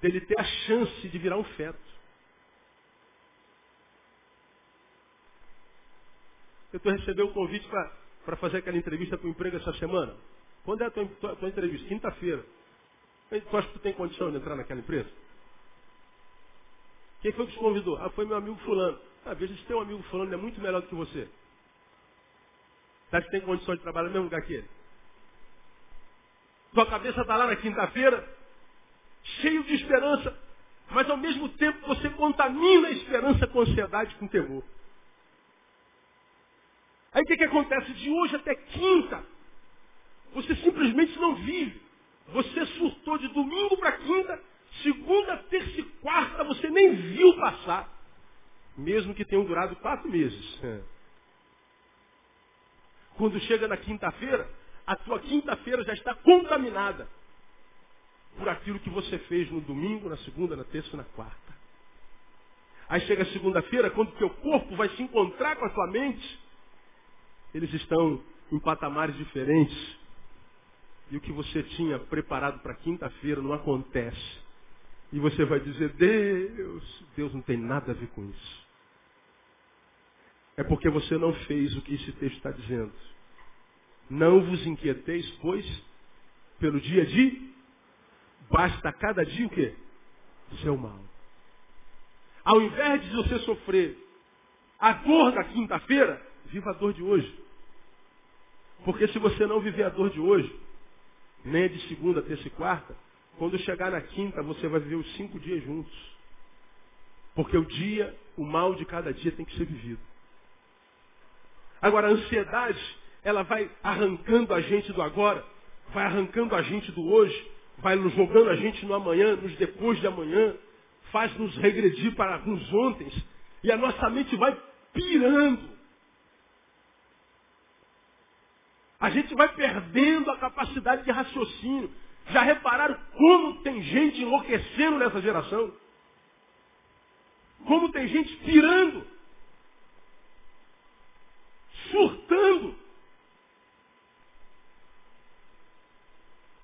dele ter a chance de virar um feto. que tu recebeu o convite para fazer aquela entrevista para o emprego essa semana. Quando é a tua, tua, tua entrevista? Quinta-feira. Tu acha que tu tem condição de entrar naquela empresa? Quem foi que te convidou? Ah, foi meu amigo fulano. Ah, veja se teu amigo fulano é muito melhor do que você. Que tem condições de trabalhar no mesmo lugar que ele? Tua cabeça está lá na quinta-feira, cheio de esperança, mas ao mesmo tempo você contamina a esperança com ansiedade, com temor. Aí o que, que acontece? De hoje até quinta, você simplesmente não vive. Você surtou de domingo para quinta, segunda, terça e quarta, você nem viu passar. Mesmo que tenham durado quatro meses. É. Quando chega na quinta-feira, a tua quinta-feira já está contaminada por aquilo que você fez no domingo, na segunda, na terça e na quarta. Aí chega a segunda-feira, quando o teu corpo vai se encontrar com a tua mente, eles estão em patamares diferentes. E o que você tinha preparado para quinta-feira não acontece. E você vai dizer, Deus, Deus não tem nada a ver com isso. É porque você não fez o que esse texto está dizendo. Não vos inquieteis, pois, pelo dia de basta cada dia o quê? Seu mal. Ao invés de você sofrer a dor da quinta-feira, viva a dor de hoje. Porque se você não viver a dor de hoje, nem de segunda, terça e quarta, quando chegar na quinta, você vai viver os cinco dias juntos. Porque o dia, o mal de cada dia tem que ser vivido. Agora, a ansiedade ela vai arrancando a gente do agora, vai arrancando a gente do hoje, vai nos jogando a gente no amanhã, nos depois de amanhã, faz nos regredir para nos ontem, e a nossa mente vai pirando. A gente vai perdendo a capacidade de raciocínio. Já repararam como tem gente enlouquecendo nessa geração? Como tem gente pirando, surtando.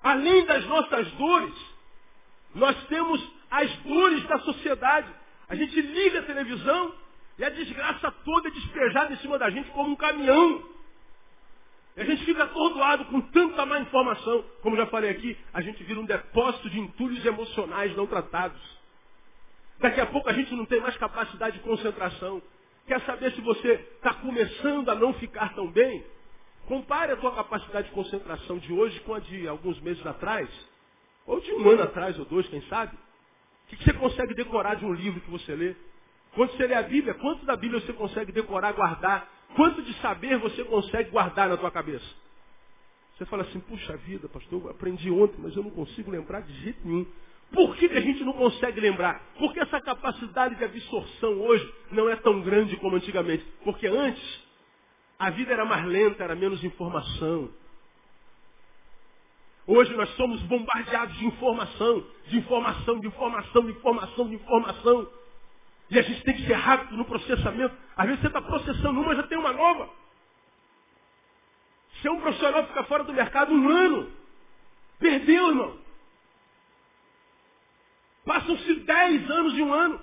Além das nossas dores, nós temos as dores da sociedade. A gente liga a televisão e a desgraça toda é despejada em cima da gente como um caminhão. E a gente fica atordoado com tanta má informação. Como já falei aqui, a gente vira um depósito de entulhos emocionais não tratados. Daqui a pouco a gente não tem mais capacidade de concentração. Quer saber se você está começando a não ficar tão bem? Compare a tua capacidade de concentração de hoje com a de alguns meses atrás, ou de um ano atrás, ou dois, quem sabe. O que você consegue decorar de um livro que você lê? Quando você lê a Bíblia, quanto da Bíblia você consegue decorar, guardar? Quanto de saber você consegue guardar na tua cabeça? Você fala assim, puxa vida, pastor, eu aprendi ontem, mas eu não consigo lembrar de jeito nenhum. Por que, que a gente não consegue lembrar? Porque essa capacidade de absorção hoje não é tão grande como antigamente. Porque antes, a vida era mais lenta, era menos informação. Hoje nós somos bombardeados de informação, de informação, de informação, de informação, de informação. E a gente tem que ser rápido no processamento. Às vezes você está processando uma, já tem uma nova. Se um profissional ficar fora do mercado um ano, perdeu, irmão. Passam-se dez anos de um ano.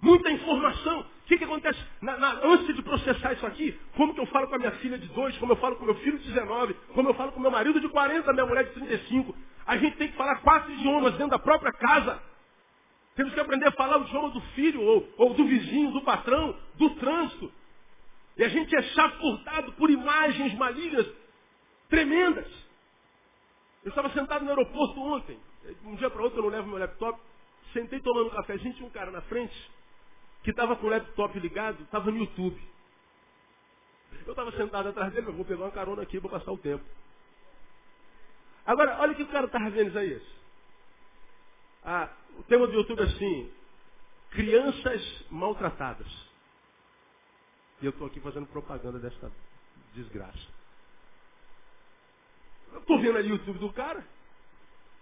Muita informação. O que, que acontece? Na, na, antes de processar isso aqui, como que eu falo com a minha filha de dois, como eu falo com meu filho de 19, como eu falo com meu marido de 40, minha mulher de 35. A gente tem que falar quatro idiomas dentro da própria casa. Temos que aprender a falar o idioma do filho, ou, ou do vizinho, do patrão, do trânsito. E a gente é chafurdado por imagens malignas tremendas. Eu estava sentado no aeroporto ontem. Um dia para outro eu não levo meu laptop. Sentei tomando um cafezinho, tinha um cara na frente que estava com o laptop ligado, estava no YouTube. Eu estava sentado atrás dele, eu vou pegar uma carona aqui para passar o tempo. Agora, olha o que o cara estava vendo, Isaías. Ah, o tema do YouTube é assim, crianças maltratadas. E eu estou aqui fazendo propaganda dessa desgraça. Estou vendo ali o YouTube do cara.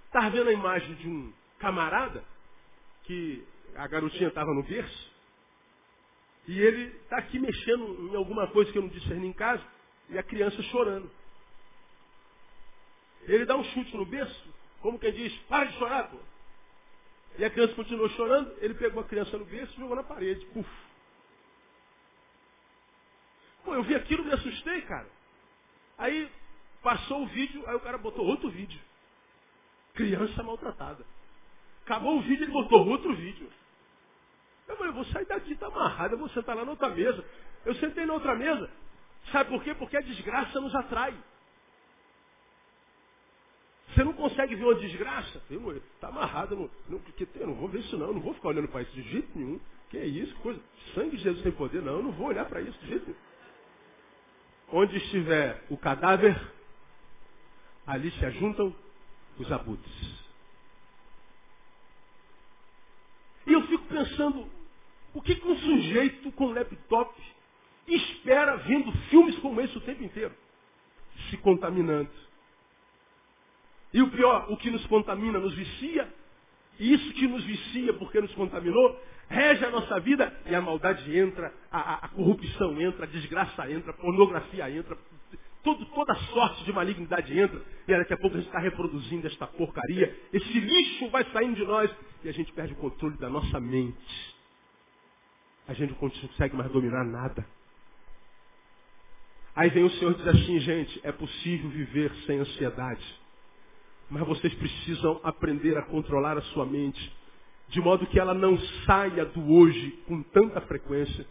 Estava vendo a imagem de um camarada que a garotinha estava no berço. E ele está aqui mexendo em alguma coisa que eu não discerni em casa, e a criança chorando. Ele dá um chute no berço, como quem diz, para de chorar, pô. E a criança continuou chorando, ele pegou a criança no berço e jogou na parede. Puf. Pô, eu vi aquilo, me assustei, cara. Aí passou o vídeo, aí o cara botou outro vídeo. Criança maltratada. Acabou o vídeo, ele botou outro vídeo. Eu falei, eu vou sair daqui, tá amarrado, eu vou sentar lá na outra mesa. Eu sentei na outra mesa. Sabe por quê? Porque a desgraça nos atrai. Você não consegue ver uma desgraça? Está amarrado. Não, não, que, eu não vou ver isso não. Não vou ficar olhando para isso de jeito nenhum. Que é isso? Coisa. Sangue de Jesus tem poder? Não, eu não vou olhar para isso de jeito nenhum. Onde estiver o cadáver, ali se ajuntam os abutres. E eu fico pensando, o que, que um sujeito com laptop espera vendo filmes como esse o tempo inteiro? Se contaminando e o pior, o que nos contamina nos vicia. E isso que nos vicia porque nos contaminou, rege a nossa vida e a maldade entra, a, a, a corrupção entra, a desgraça entra, a pornografia entra, toda sorte de malignidade entra, e daqui a pouco a gente está reproduzindo esta porcaria, esse lixo vai saindo de nós e a gente perde o controle da nossa mente. A gente não consegue mais dominar nada. Aí vem o Senhor e diz assim, gente, é possível viver sem ansiedade. Mas vocês precisam aprender a controlar a sua mente, de modo que ela não saia do hoje com tanta frequência.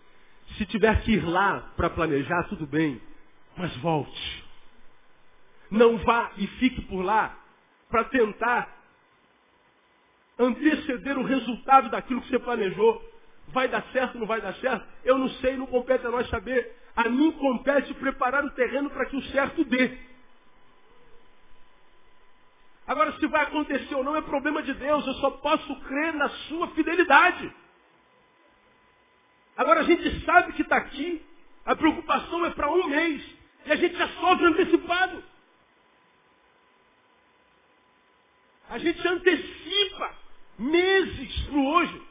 Se tiver que ir lá para planejar, tudo bem, mas volte. Não vá e fique por lá para tentar anteceder o resultado daquilo que você planejou. Vai dar certo, não vai dar certo? Eu não sei, não compete a nós saber. A mim compete preparar o terreno para que o certo dê. Agora, se vai acontecer ou não é problema de Deus. Eu só posso crer na sua fidelidade. Agora, a gente sabe que está aqui. A preocupação é para um mês. E a gente já sofre antecipado. A gente antecipa meses para hoje.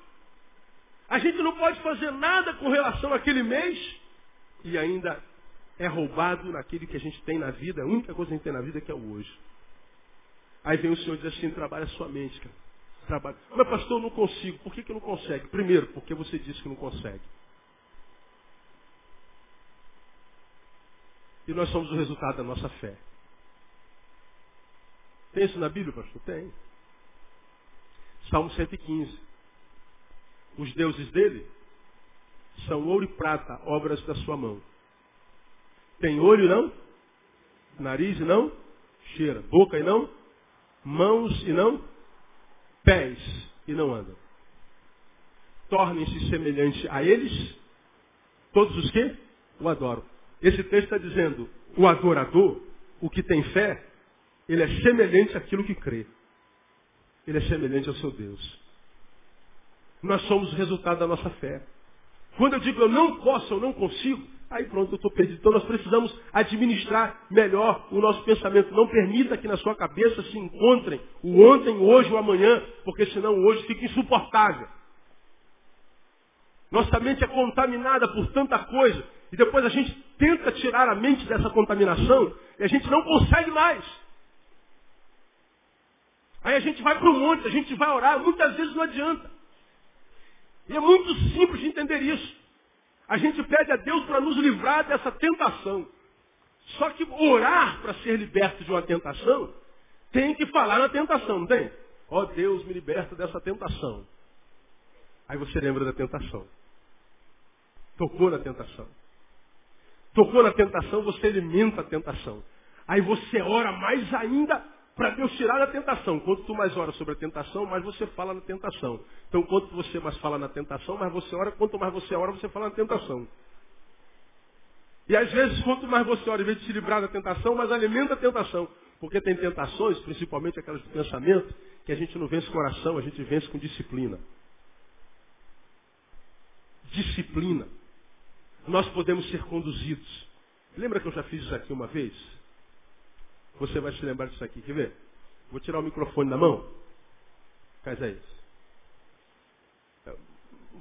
A gente não pode fazer nada com relação àquele mês e ainda é roubado naquele que a gente tem na vida. A única coisa que a gente tem na vida é que é o hoje. Aí vem o Senhor e diz assim, trabalha a sua mente, cara. Trabalha. Mas pastor, eu não consigo. Por que, que não consegue? Primeiro, porque você disse que não consegue. E nós somos o resultado da nossa fé. Tem isso na Bíblia, pastor? Tem. Salmo 115. Os deuses dele são ouro e prata, obras da sua mão. Tem olho não? Nariz e não? Cheira. Boca e não? mãos e não pés e não andam. Tornem-se semelhantes a eles, todos os que o adoram. Esse texto está dizendo, o adorador, o que tem fé, ele é semelhante àquilo que crê. Ele é semelhante ao seu Deus. Nós somos o resultado da nossa fé. Quando eu digo eu não posso, eu não consigo, Aí pronto, eu estou perdido. Então nós precisamos administrar melhor o nosso pensamento. Não permita que na sua cabeça se encontrem o ontem, o hoje, o amanhã, porque senão hoje fica insuportável. Nossa mente é contaminada por tanta coisa. E depois a gente tenta tirar a mente dessa contaminação e a gente não consegue mais. Aí a gente vai para o monte, a gente vai orar, muitas vezes não adianta. E é muito simples de entender isso. A gente pede a Deus para nos livrar dessa tentação. Só que orar para ser liberto de uma tentação, tem que falar na tentação, não tem? Ó oh, Deus, me liberta dessa tentação. Aí você lembra da tentação. Tocou na tentação. Tocou na tentação, você alimenta a tentação. Aí você ora mais ainda para Deus tirar da tentação. Quanto tu mais ora sobre a tentação, mais você fala na tentação. Então, quanto você mais fala na tentação, mais você ora. Quanto mais você ora, você fala na tentação. E às vezes, quanto mais você ora, em vez de se livrar da tentação, mais alimenta a tentação. Porque tem tentações, principalmente aquelas de pensamento, que a gente não vence com oração, a gente vence com disciplina. Disciplina. Nós podemos ser conduzidos. Lembra que eu já fiz isso aqui uma vez? Você vai se lembrar disso aqui. Quer ver? Vou tirar o microfone da mão. Faz aí.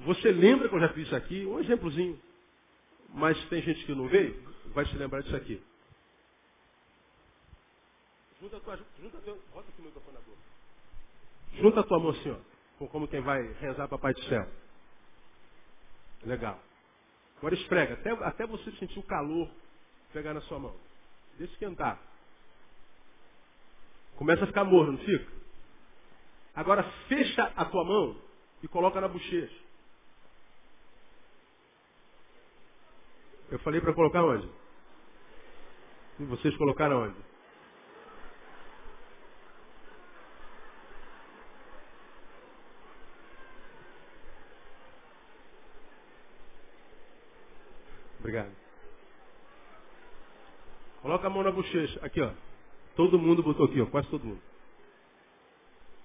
Você lembra que eu já fiz isso aqui? Um exemplozinho. Mas tem gente que não veio, vai se lembrar disso aqui. Junta a tua, junta a tua, o microfone na boca. Junta a tua mão assim, ó. Como quem vai rezar para Pai do Céu. Legal. Agora esfrega, até, até você sentir o calor pegar na sua mão. Deixa esquentar. Começa a ficar morno, não fica? Agora fecha a tua mão e coloca na bochecha. Eu falei para colocar onde? E vocês colocaram onde? Obrigado. Coloca a mão na bochecha. Aqui, ó. Todo mundo botou aqui, ó. Quase todo mundo.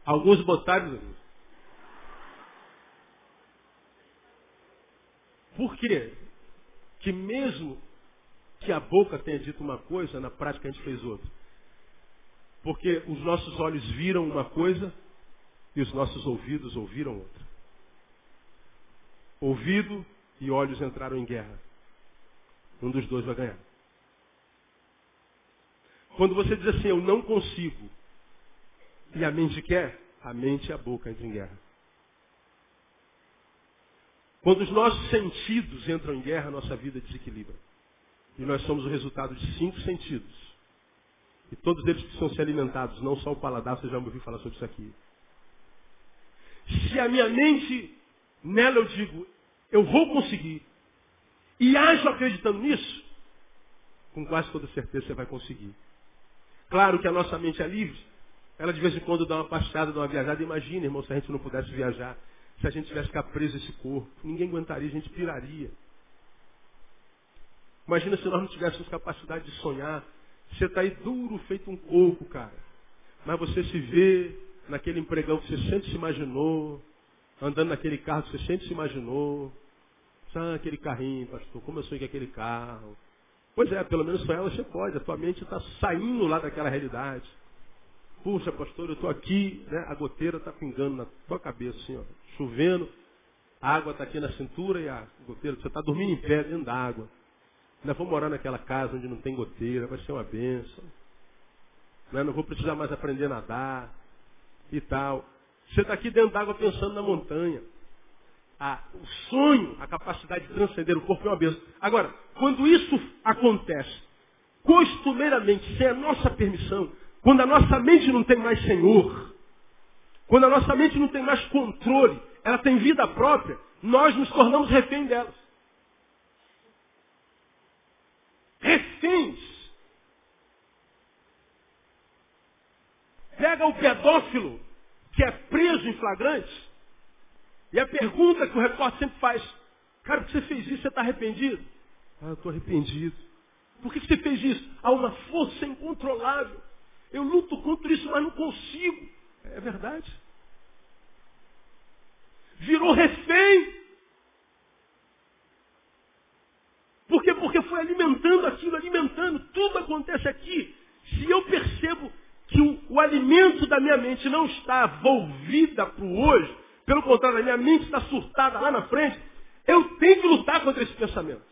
Alguns botaram. Por quê? Que mesmo que a boca tenha dito uma coisa, na prática a gente fez outra. Porque os nossos olhos viram uma coisa e os nossos ouvidos ouviram outra. Ouvido e olhos entraram em guerra. Um dos dois vai ganhar. Quando você diz assim, eu não consigo, e a mente quer, a mente e a boca entram em guerra. Quando os nossos sentidos entram em guerra, a nossa vida desequilibra. E nós somos o resultado de cinco sentidos. E todos eles precisam ser alimentados, não só o paladar, você já me ouviu falar sobre isso aqui. Se a minha mente, nela eu digo, eu vou conseguir, e ajo acreditando nisso, com quase toda certeza você vai conseguir. Claro que a nossa mente é livre. Ela de vez em quando dá uma passeada, dá uma viajada. Imagina, irmão, se a gente não pudesse viajar, se a gente tivesse que ficar preso esse corpo. Ninguém aguentaria, a gente piraria. Imagina se nós não tivéssemos capacidade de sonhar. Você está aí duro, feito um coco, cara. Mas você se vê naquele empregão que você sempre se imaginou, andando naquele carro que você sempre se imaginou. Ah, aquele carrinho, pastor, como eu sei que é aquele carro. Pois é, pelo menos ela você pode. A tua mente está saindo lá daquela realidade. Puxa, pastor, eu estou aqui, né? a goteira está pingando na tua cabeça, assim, ó, chovendo, a água está aqui na cintura e a goteira, você está dormindo em pé dentro da água. Ainda vou morar naquela casa onde não tem goteira, vai ser uma benção. Né? Não vou precisar mais aprender a nadar e tal. Você está aqui dentro d'água pensando na montanha. Ah, o sonho, a capacidade de transcender o corpo é uma benção. Agora, quando isso acontece, costumeiramente, sem a nossa permissão, quando a nossa mente não tem mais senhor, quando a nossa mente não tem mais controle, ela tem vida própria, nós nos tornamos refém delas. reféns. Pega o pedófilo que é preso em flagrante e a pergunta que o repórter sempre faz, cara, por que você fez isso? Você está arrependido? Ah, eu estou arrependido. Por que você fez isso? Há uma força incontrolável. Eu luto contra isso, mas não consigo. É verdade. Virou refém Por quê? Porque foi alimentando aquilo, alimentando. Tudo acontece aqui. Se eu percebo que o, o alimento da minha mente não está volvida para o hoje, pelo contrário, a minha mente está surtada lá na frente, eu tenho que lutar contra esse pensamento.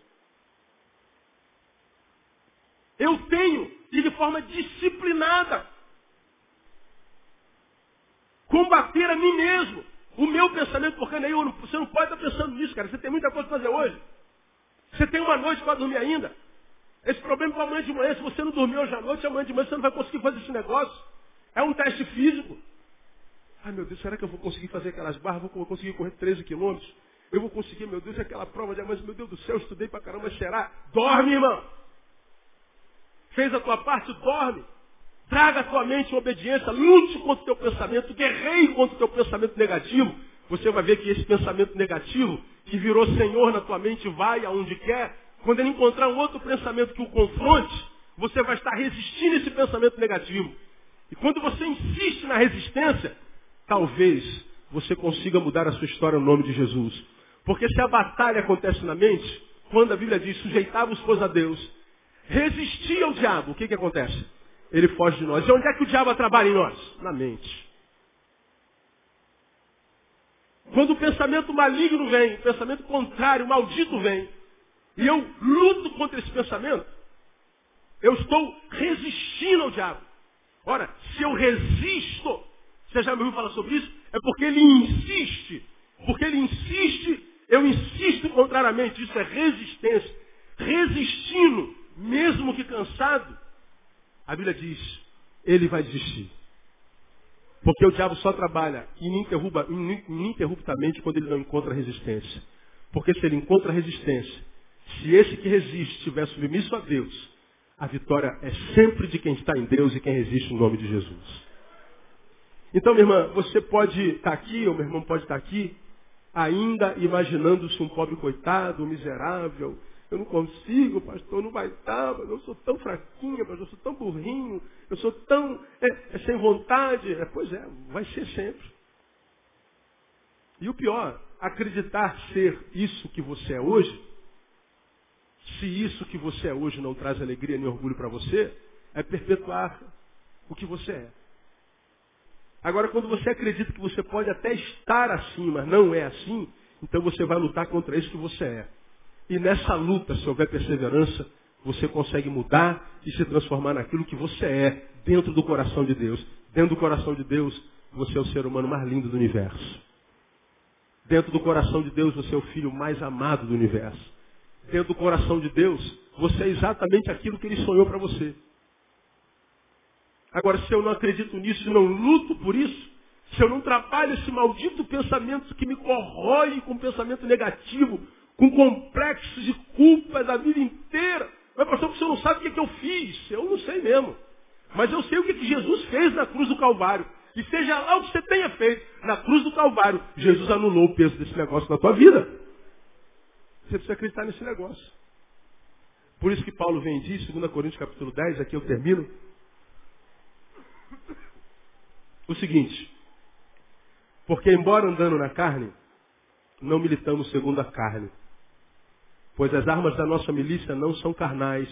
Eu tenho, e de forma disciplinada, combater a mim mesmo. O meu pensamento, porque aí você não pode estar pensando nisso, cara. Você tem muita coisa para fazer hoje. Você tem uma noite para dormir ainda. Esse problema para amanhã de manhã, se você não dormir hoje à noite, amanhã de manhã você não vai conseguir fazer esse negócio. É um teste físico. Ai meu Deus, será que eu vou conseguir fazer aquelas barras? Vou conseguir correr 13 quilômetros? Eu vou conseguir, meu Deus, aquela prova de amanhã, meu Deus do céu, eu estudei para caramba, será? Dorme, irmão! Fez a tua parte, dorme. Traga a tua mente em obediência, lute contra o teu pensamento, guerreie contra o teu pensamento negativo. Você vai ver que esse pensamento negativo que virou Senhor na tua mente, vai aonde quer, quando ele encontrar um outro pensamento que o confronte, você vai estar resistindo a esse pensamento negativo. E quando você insiste na resistência, talvez você consiga mudar a sua história no nome de Jesus. Porque se a batalha acontece na mente, quando a Bíblia diz sujeitava-os pois a Deus, resistia ao diabo, o que, que acontece? Ele foge de nós. E onde é que o diabo trabalha em nós? Na mente. Quando o pensamento maligno vem, o pensamento contrário, maldito vem, e eu luto contra esse pensamento, eu estou resistindo ao diabo. Ora, se eu resisto, você já me ouviu falar sobre isso? É porque ele insiste. Porque ele insiste, Eu insisto contrariamente, isso é resistência. Resistindo, mesmo que cansado, a Bíblia diz, ele vai desistir. Porque o diabo só trabalha ininterruptamente quando ele não encontra resistência. Porque se ele encontra resistência, se esse que resiste estiver submisso a Deus, a vitória é sempre de quem está em Deus e quem resiste no nome de Jesus. Então, minha irmã, você pode estar aqui, ou meu irmão pode estar aqui, ainda imaginando-se um pobre coitado, um miserável. Eu não consigo, pastor, não vai dar, mas eu sou tão fraquinha, mas eu sou tão burrinho, eu sou tão é, é sem vontade. É, pois é, vai ser sempre. E o pior, acreditar ser isso que você é hoje, se isso que você é hoje não traz alegria nem orgulho para você, é perpetuar o que você é. Agora, quando você acredita que você pode até estar assim, mas não é assim, então você vai lutar contra isso que você é. E nessa luta, se houver perseverança, você consegue mudar e se transformar naquilo que você é, dentro do coração de Deus. Dentro do coração de Deus, você é o ser humano mais lindo do universo. Dentro do coração de Deus, você é o filho mais amado do universo. Dentro do coração de Deus, você é exatamente aquilo que Ele sonhou para você. Agora, se eu não acredito nisso e não luto por isso, se eu não trabalho esse maldito pensamento que me corrói com pensamento negativo, com complexos de culpa da vida inteira, mas pastor, você não sabe o que, é que eu fiz. Eu não sei mesmo. Mas eu sei o que, que Jesus fez na cruz do Calvário. E seja lá o que você tenha feito, na cruz do Calvário, Jesus anulou o peso desse negócio na tua vida. Você precisa acreditar nesse negócio. Por isso que Paulo vem e diz, 2 Coríntios capítulo 10, aqui eu termino, o seguinte, porque embora andando na carne, não militamos segundo a carne. Pois as armas da nossa milícia não são carnais,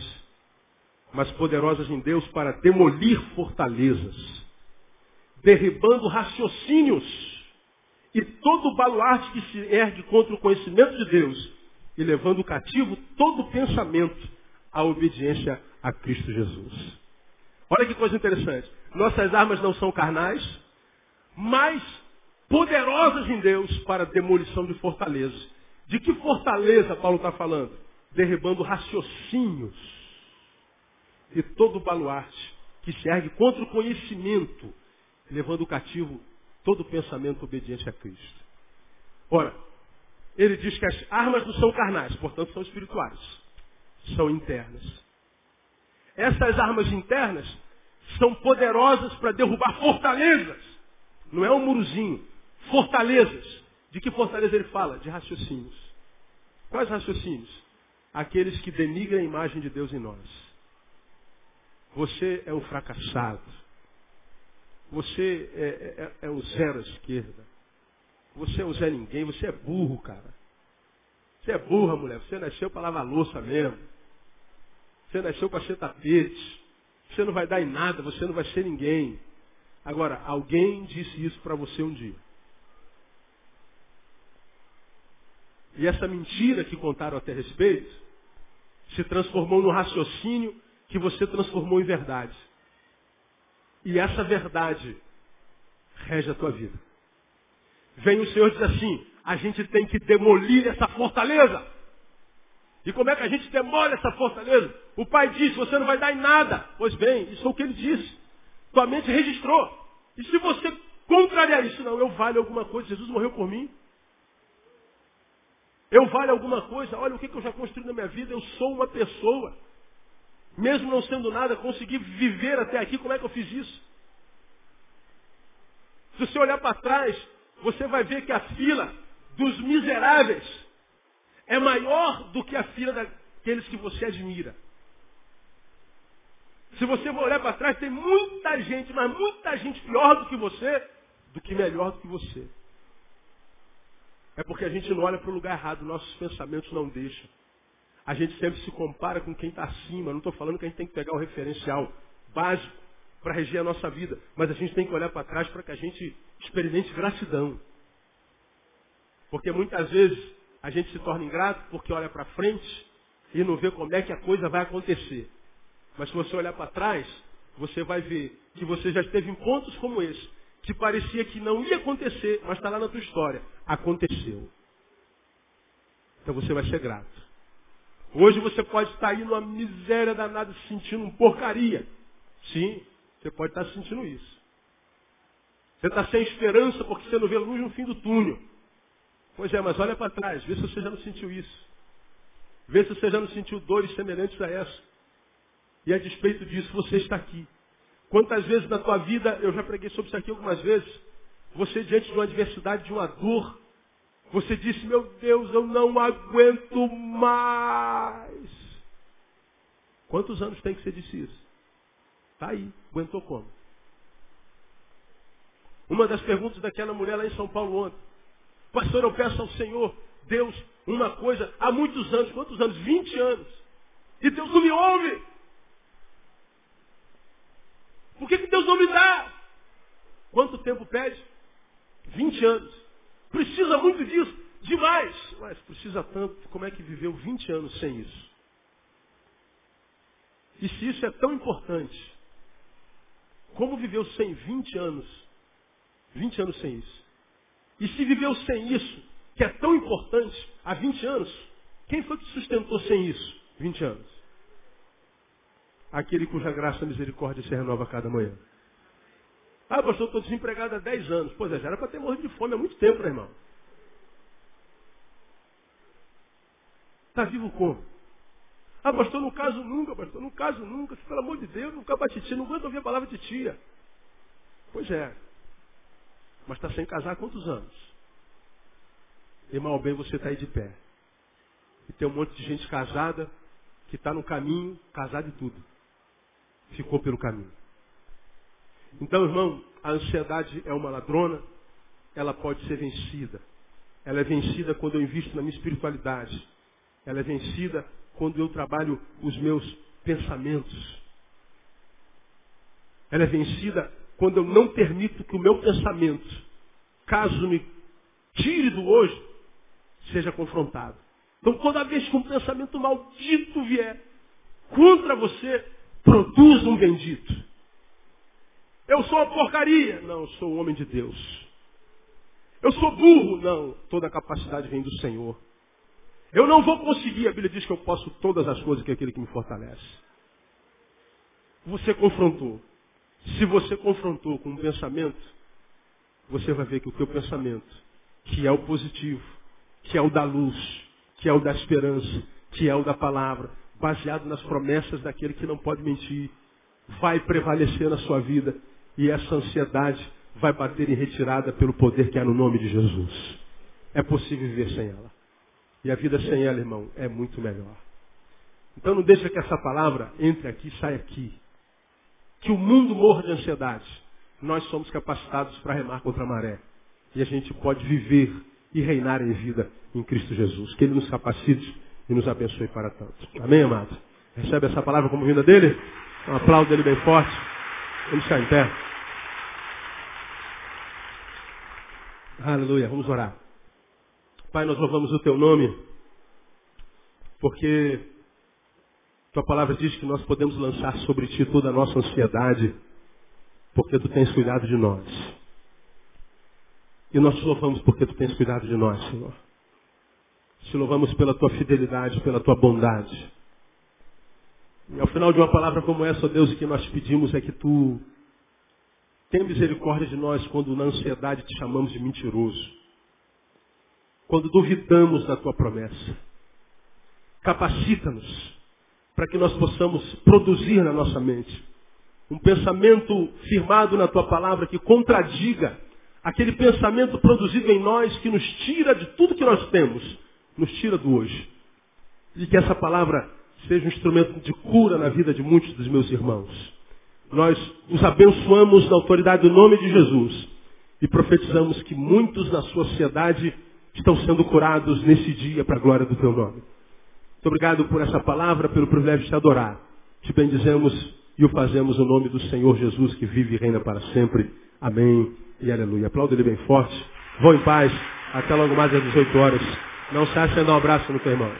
mas poderosas em Deus para demolir fortalezas, derribando raciocínios e todo baluarte que se ergue contra o conhecimento de Deus e levando cativo todo pensamento à obediência a Cristo Jesus. Olha que coisa interessante. Nossas armas não são carnais, mas poderosas em Deus para demolição de fortalezas. De que fortaleza Paulo está falando? Derribando raciocínios e todo baluarte que se ergue contra o conhecimento, levando cativo todo pensamento obediente a Cristo. Ora, ele diz que as armas não são carnais, portanto são espirituais. São internas. Essas armas internas são poderosas para derrubar fortalezas. Não é um murozinho. Fortalezas. De que fortaleza ele fala? De raciocínios. Quais raciocínios? Aqueles que denigram a imagem de Deus em nós. Você é um fracassado. Você é, é, é, é um zero à esquerda. Você é um Zé Ninguém. Você é burro, cara. Você é burra, mulher. Você nasceu para lavar louça mesmo. Você nasceu para ser tapete. Você não vai dar em nada, você não vai ser ninguém. Agora, alguém disse isso para você um dia. E essa mentira que contaram a respeito se transformou no raciocínio que você transformou em verdade. E essa verdade rege a tua vida. Vem o Senhor e diz assim, a gente tem que demolir essa fortaleza. E como é que a gente demora essa fortaleza? O pai disse, você não vai dar em nada. Pois bem, isso é o que ele disse. Tua mente registrou. E se você contrariar isso, não, eu valho alguma coisa, Jesus morreu por mim. Eu valho alguma coisa, olha o que, que eu já construí na minha vida, eu sou uma pessoa. Mesmo não sendo nada, consegui viver até aqui, como é que eu fiz isso? Se você olhar para trás, você vai ver que a fila dos miseráveis é maior do que a fila daqueles que você admira. Se você for olhar para trás, tem muita gente, mas muita gente pior do que você, do que melhor do que você. É porque a gente não olha para o lugar errado, nossos pensamentos não deixam. A gente sempre se compara com quem está acima. Não estou falando que a gente tem que pegar o referencial básico para reger a nossa vida, mas a gente tem que olhar para trás para que a gente experimente gratidão. Porque muitas vezes a gente se torna ingrato porque olha para frente e não vê como é que a coisa vai acontecer. Mas se você olhar para trás, você vai ver que você já esteve em pontos como esse, que parecia que não ia acontecer, mas está lá na tua história. Aconteceu. Então você vai ser grato. Hoje você pode estar aí numa miséria danada, se sentindo um porcaria. Sim, você pode estar sentindo isso. Você está sem esperança porque você não vê luz no fim do túnel. Pois é, mas olha para trás, vê se você já não sentiu isso. Vê se você já não sentiu dores semelhantes a essa. E a despeito disso, você está aqui. Quantas vezes na tua vida, eu já preguei sobre isso aqui algumas vezes, você diante de uma adversidade, de uma dor, você disse, meu Deus, eu não aguento mais. Quantos anos tem que você disse isso? Está aí, aguentou como? Uma das perguntas daquela mulher lá em São Paulo ontem. Pastor, eu peço ao Senhor, Deus, uma coisa, há muitos anos, quantos anos? 20 anos. E Deus não me ouve. Por que, que Deus não me dá? Quanto tempo pede? 20 anos. Precisa muito disso. Demais. Mas precisa tanto. Como é que viveu 20 anos sem isso? E se isso é tão importante, como viveu sem 20 anos? 20 anos sem isso. E se viveu sem isso, que é tão importante, há 20 anos, quem foi que sustentou sem isso? 20 anos. Aquele cuja graça e misericórdia se renova a cada manhã. Ah, pastor, estou desempregado há 10 anos. Pois é, já era para ter morrido de fome há muito tempo, né, irmão? Está vivo como? Ah, pastor, no caso nunca, pastor, no caso nunca. Pelo amor de Deus, nunca bate tia. Não aguento ouvir a palavra de tia. Pois é. Mas está sem casar há quantos anos? E mal bem você está aí de pé. E tem um monte de gente casada que está no caminho, casada e tudo. Ficou pelo caminho. Então, irmão, a ansiedade é uma ladrona, ela pode ser vencida. Ela é vencida quando eu invisto na minha espiritualidade. Ela é vencida quando eu trabalho os meus pensamentos. Ela é vencida quando eu não permito que o meu pensamento, caso me tire do hoje, seja confrontado. Então, toda vez que um pensamento maldito vier contra você, produz um bendito. Eu sou uma porcaria. Não, eu sou o homem de Deus. Eu sou burro. Não, toda a capacidade vem do Senhor. Eu não vou conseguir. A Bíblia diz que eu posso todas as coisas que é aquele que me fortalece. Você confrontou. Se você confrontou com um pensamento, você vai ver que o teu pensamento, que é o positivo, que é o da luz, que é o da esperança, que é o da palavra, baseado nas promessas daquele que não pode mentir, vai prevalecer na sua vida e essa ansiedade vai bater em retirada pelo poder que há no nome de Jesus. É possível viver sem ela. E a vida sem ela, irmão, é muito melhor. Então não deixa que essa palavra entre aqui e saia aqui. Que o mundo morra de ansiedade. Nós somos capacitados para remar contra a maré. E a gente pode viver e reinar em vida em Cristo Jesus. Que Ele nos capacite e nos abençoe para tanto. Amém, amado? Recebe essa palavra como vinda dele? Um aplauso dele bem forte. Vamos ficar em pé. Aleluia. Vamos orar. Pai, nós louvamos o teu nome, porque tua palavra diz que nós podemos lançar sobre ti toda a nossa ansiedade, porque tu tens cuidado de nós. E nós te louvamos porque tu tens cuidado de nós, Senhor. Te louvamos pela tua fidelidade, pela tua bondade. E ao final de uma palavra como essa, ó Deus, o que nós pedimos é que tu tenha misericórdia de nós quando na ansiedade te chamamos de mentiroso. Quando duvidamos da tua promessa. Capacita-nos para que nós possamos produzir na nossa mente um pensamento firmado na tua palavra que contradiga aquele pensamento produzido em nós que nos tira de tudo que nós temos, nos tira do hoje. E que essa palavra seja um instrumento de cura na vida de muitos dos meus irmãos. Nós os abençoamos na autoridade do nome de Jesus e profetizamos que muitos na sua sociedade estão sendo curados nesse dia para a glória do teu nome. Muito obrigado por essa palavra, pelo privilégio de te adorar. Te bendizemos e o fazemos no nome do Senhor Jesus que vive e reina para sempre. Amém e aleluia. Aplauda ele bem forte. Vão em paz. Até logo mais às 18 horas. Não se ache dar um abraço no teu irmão.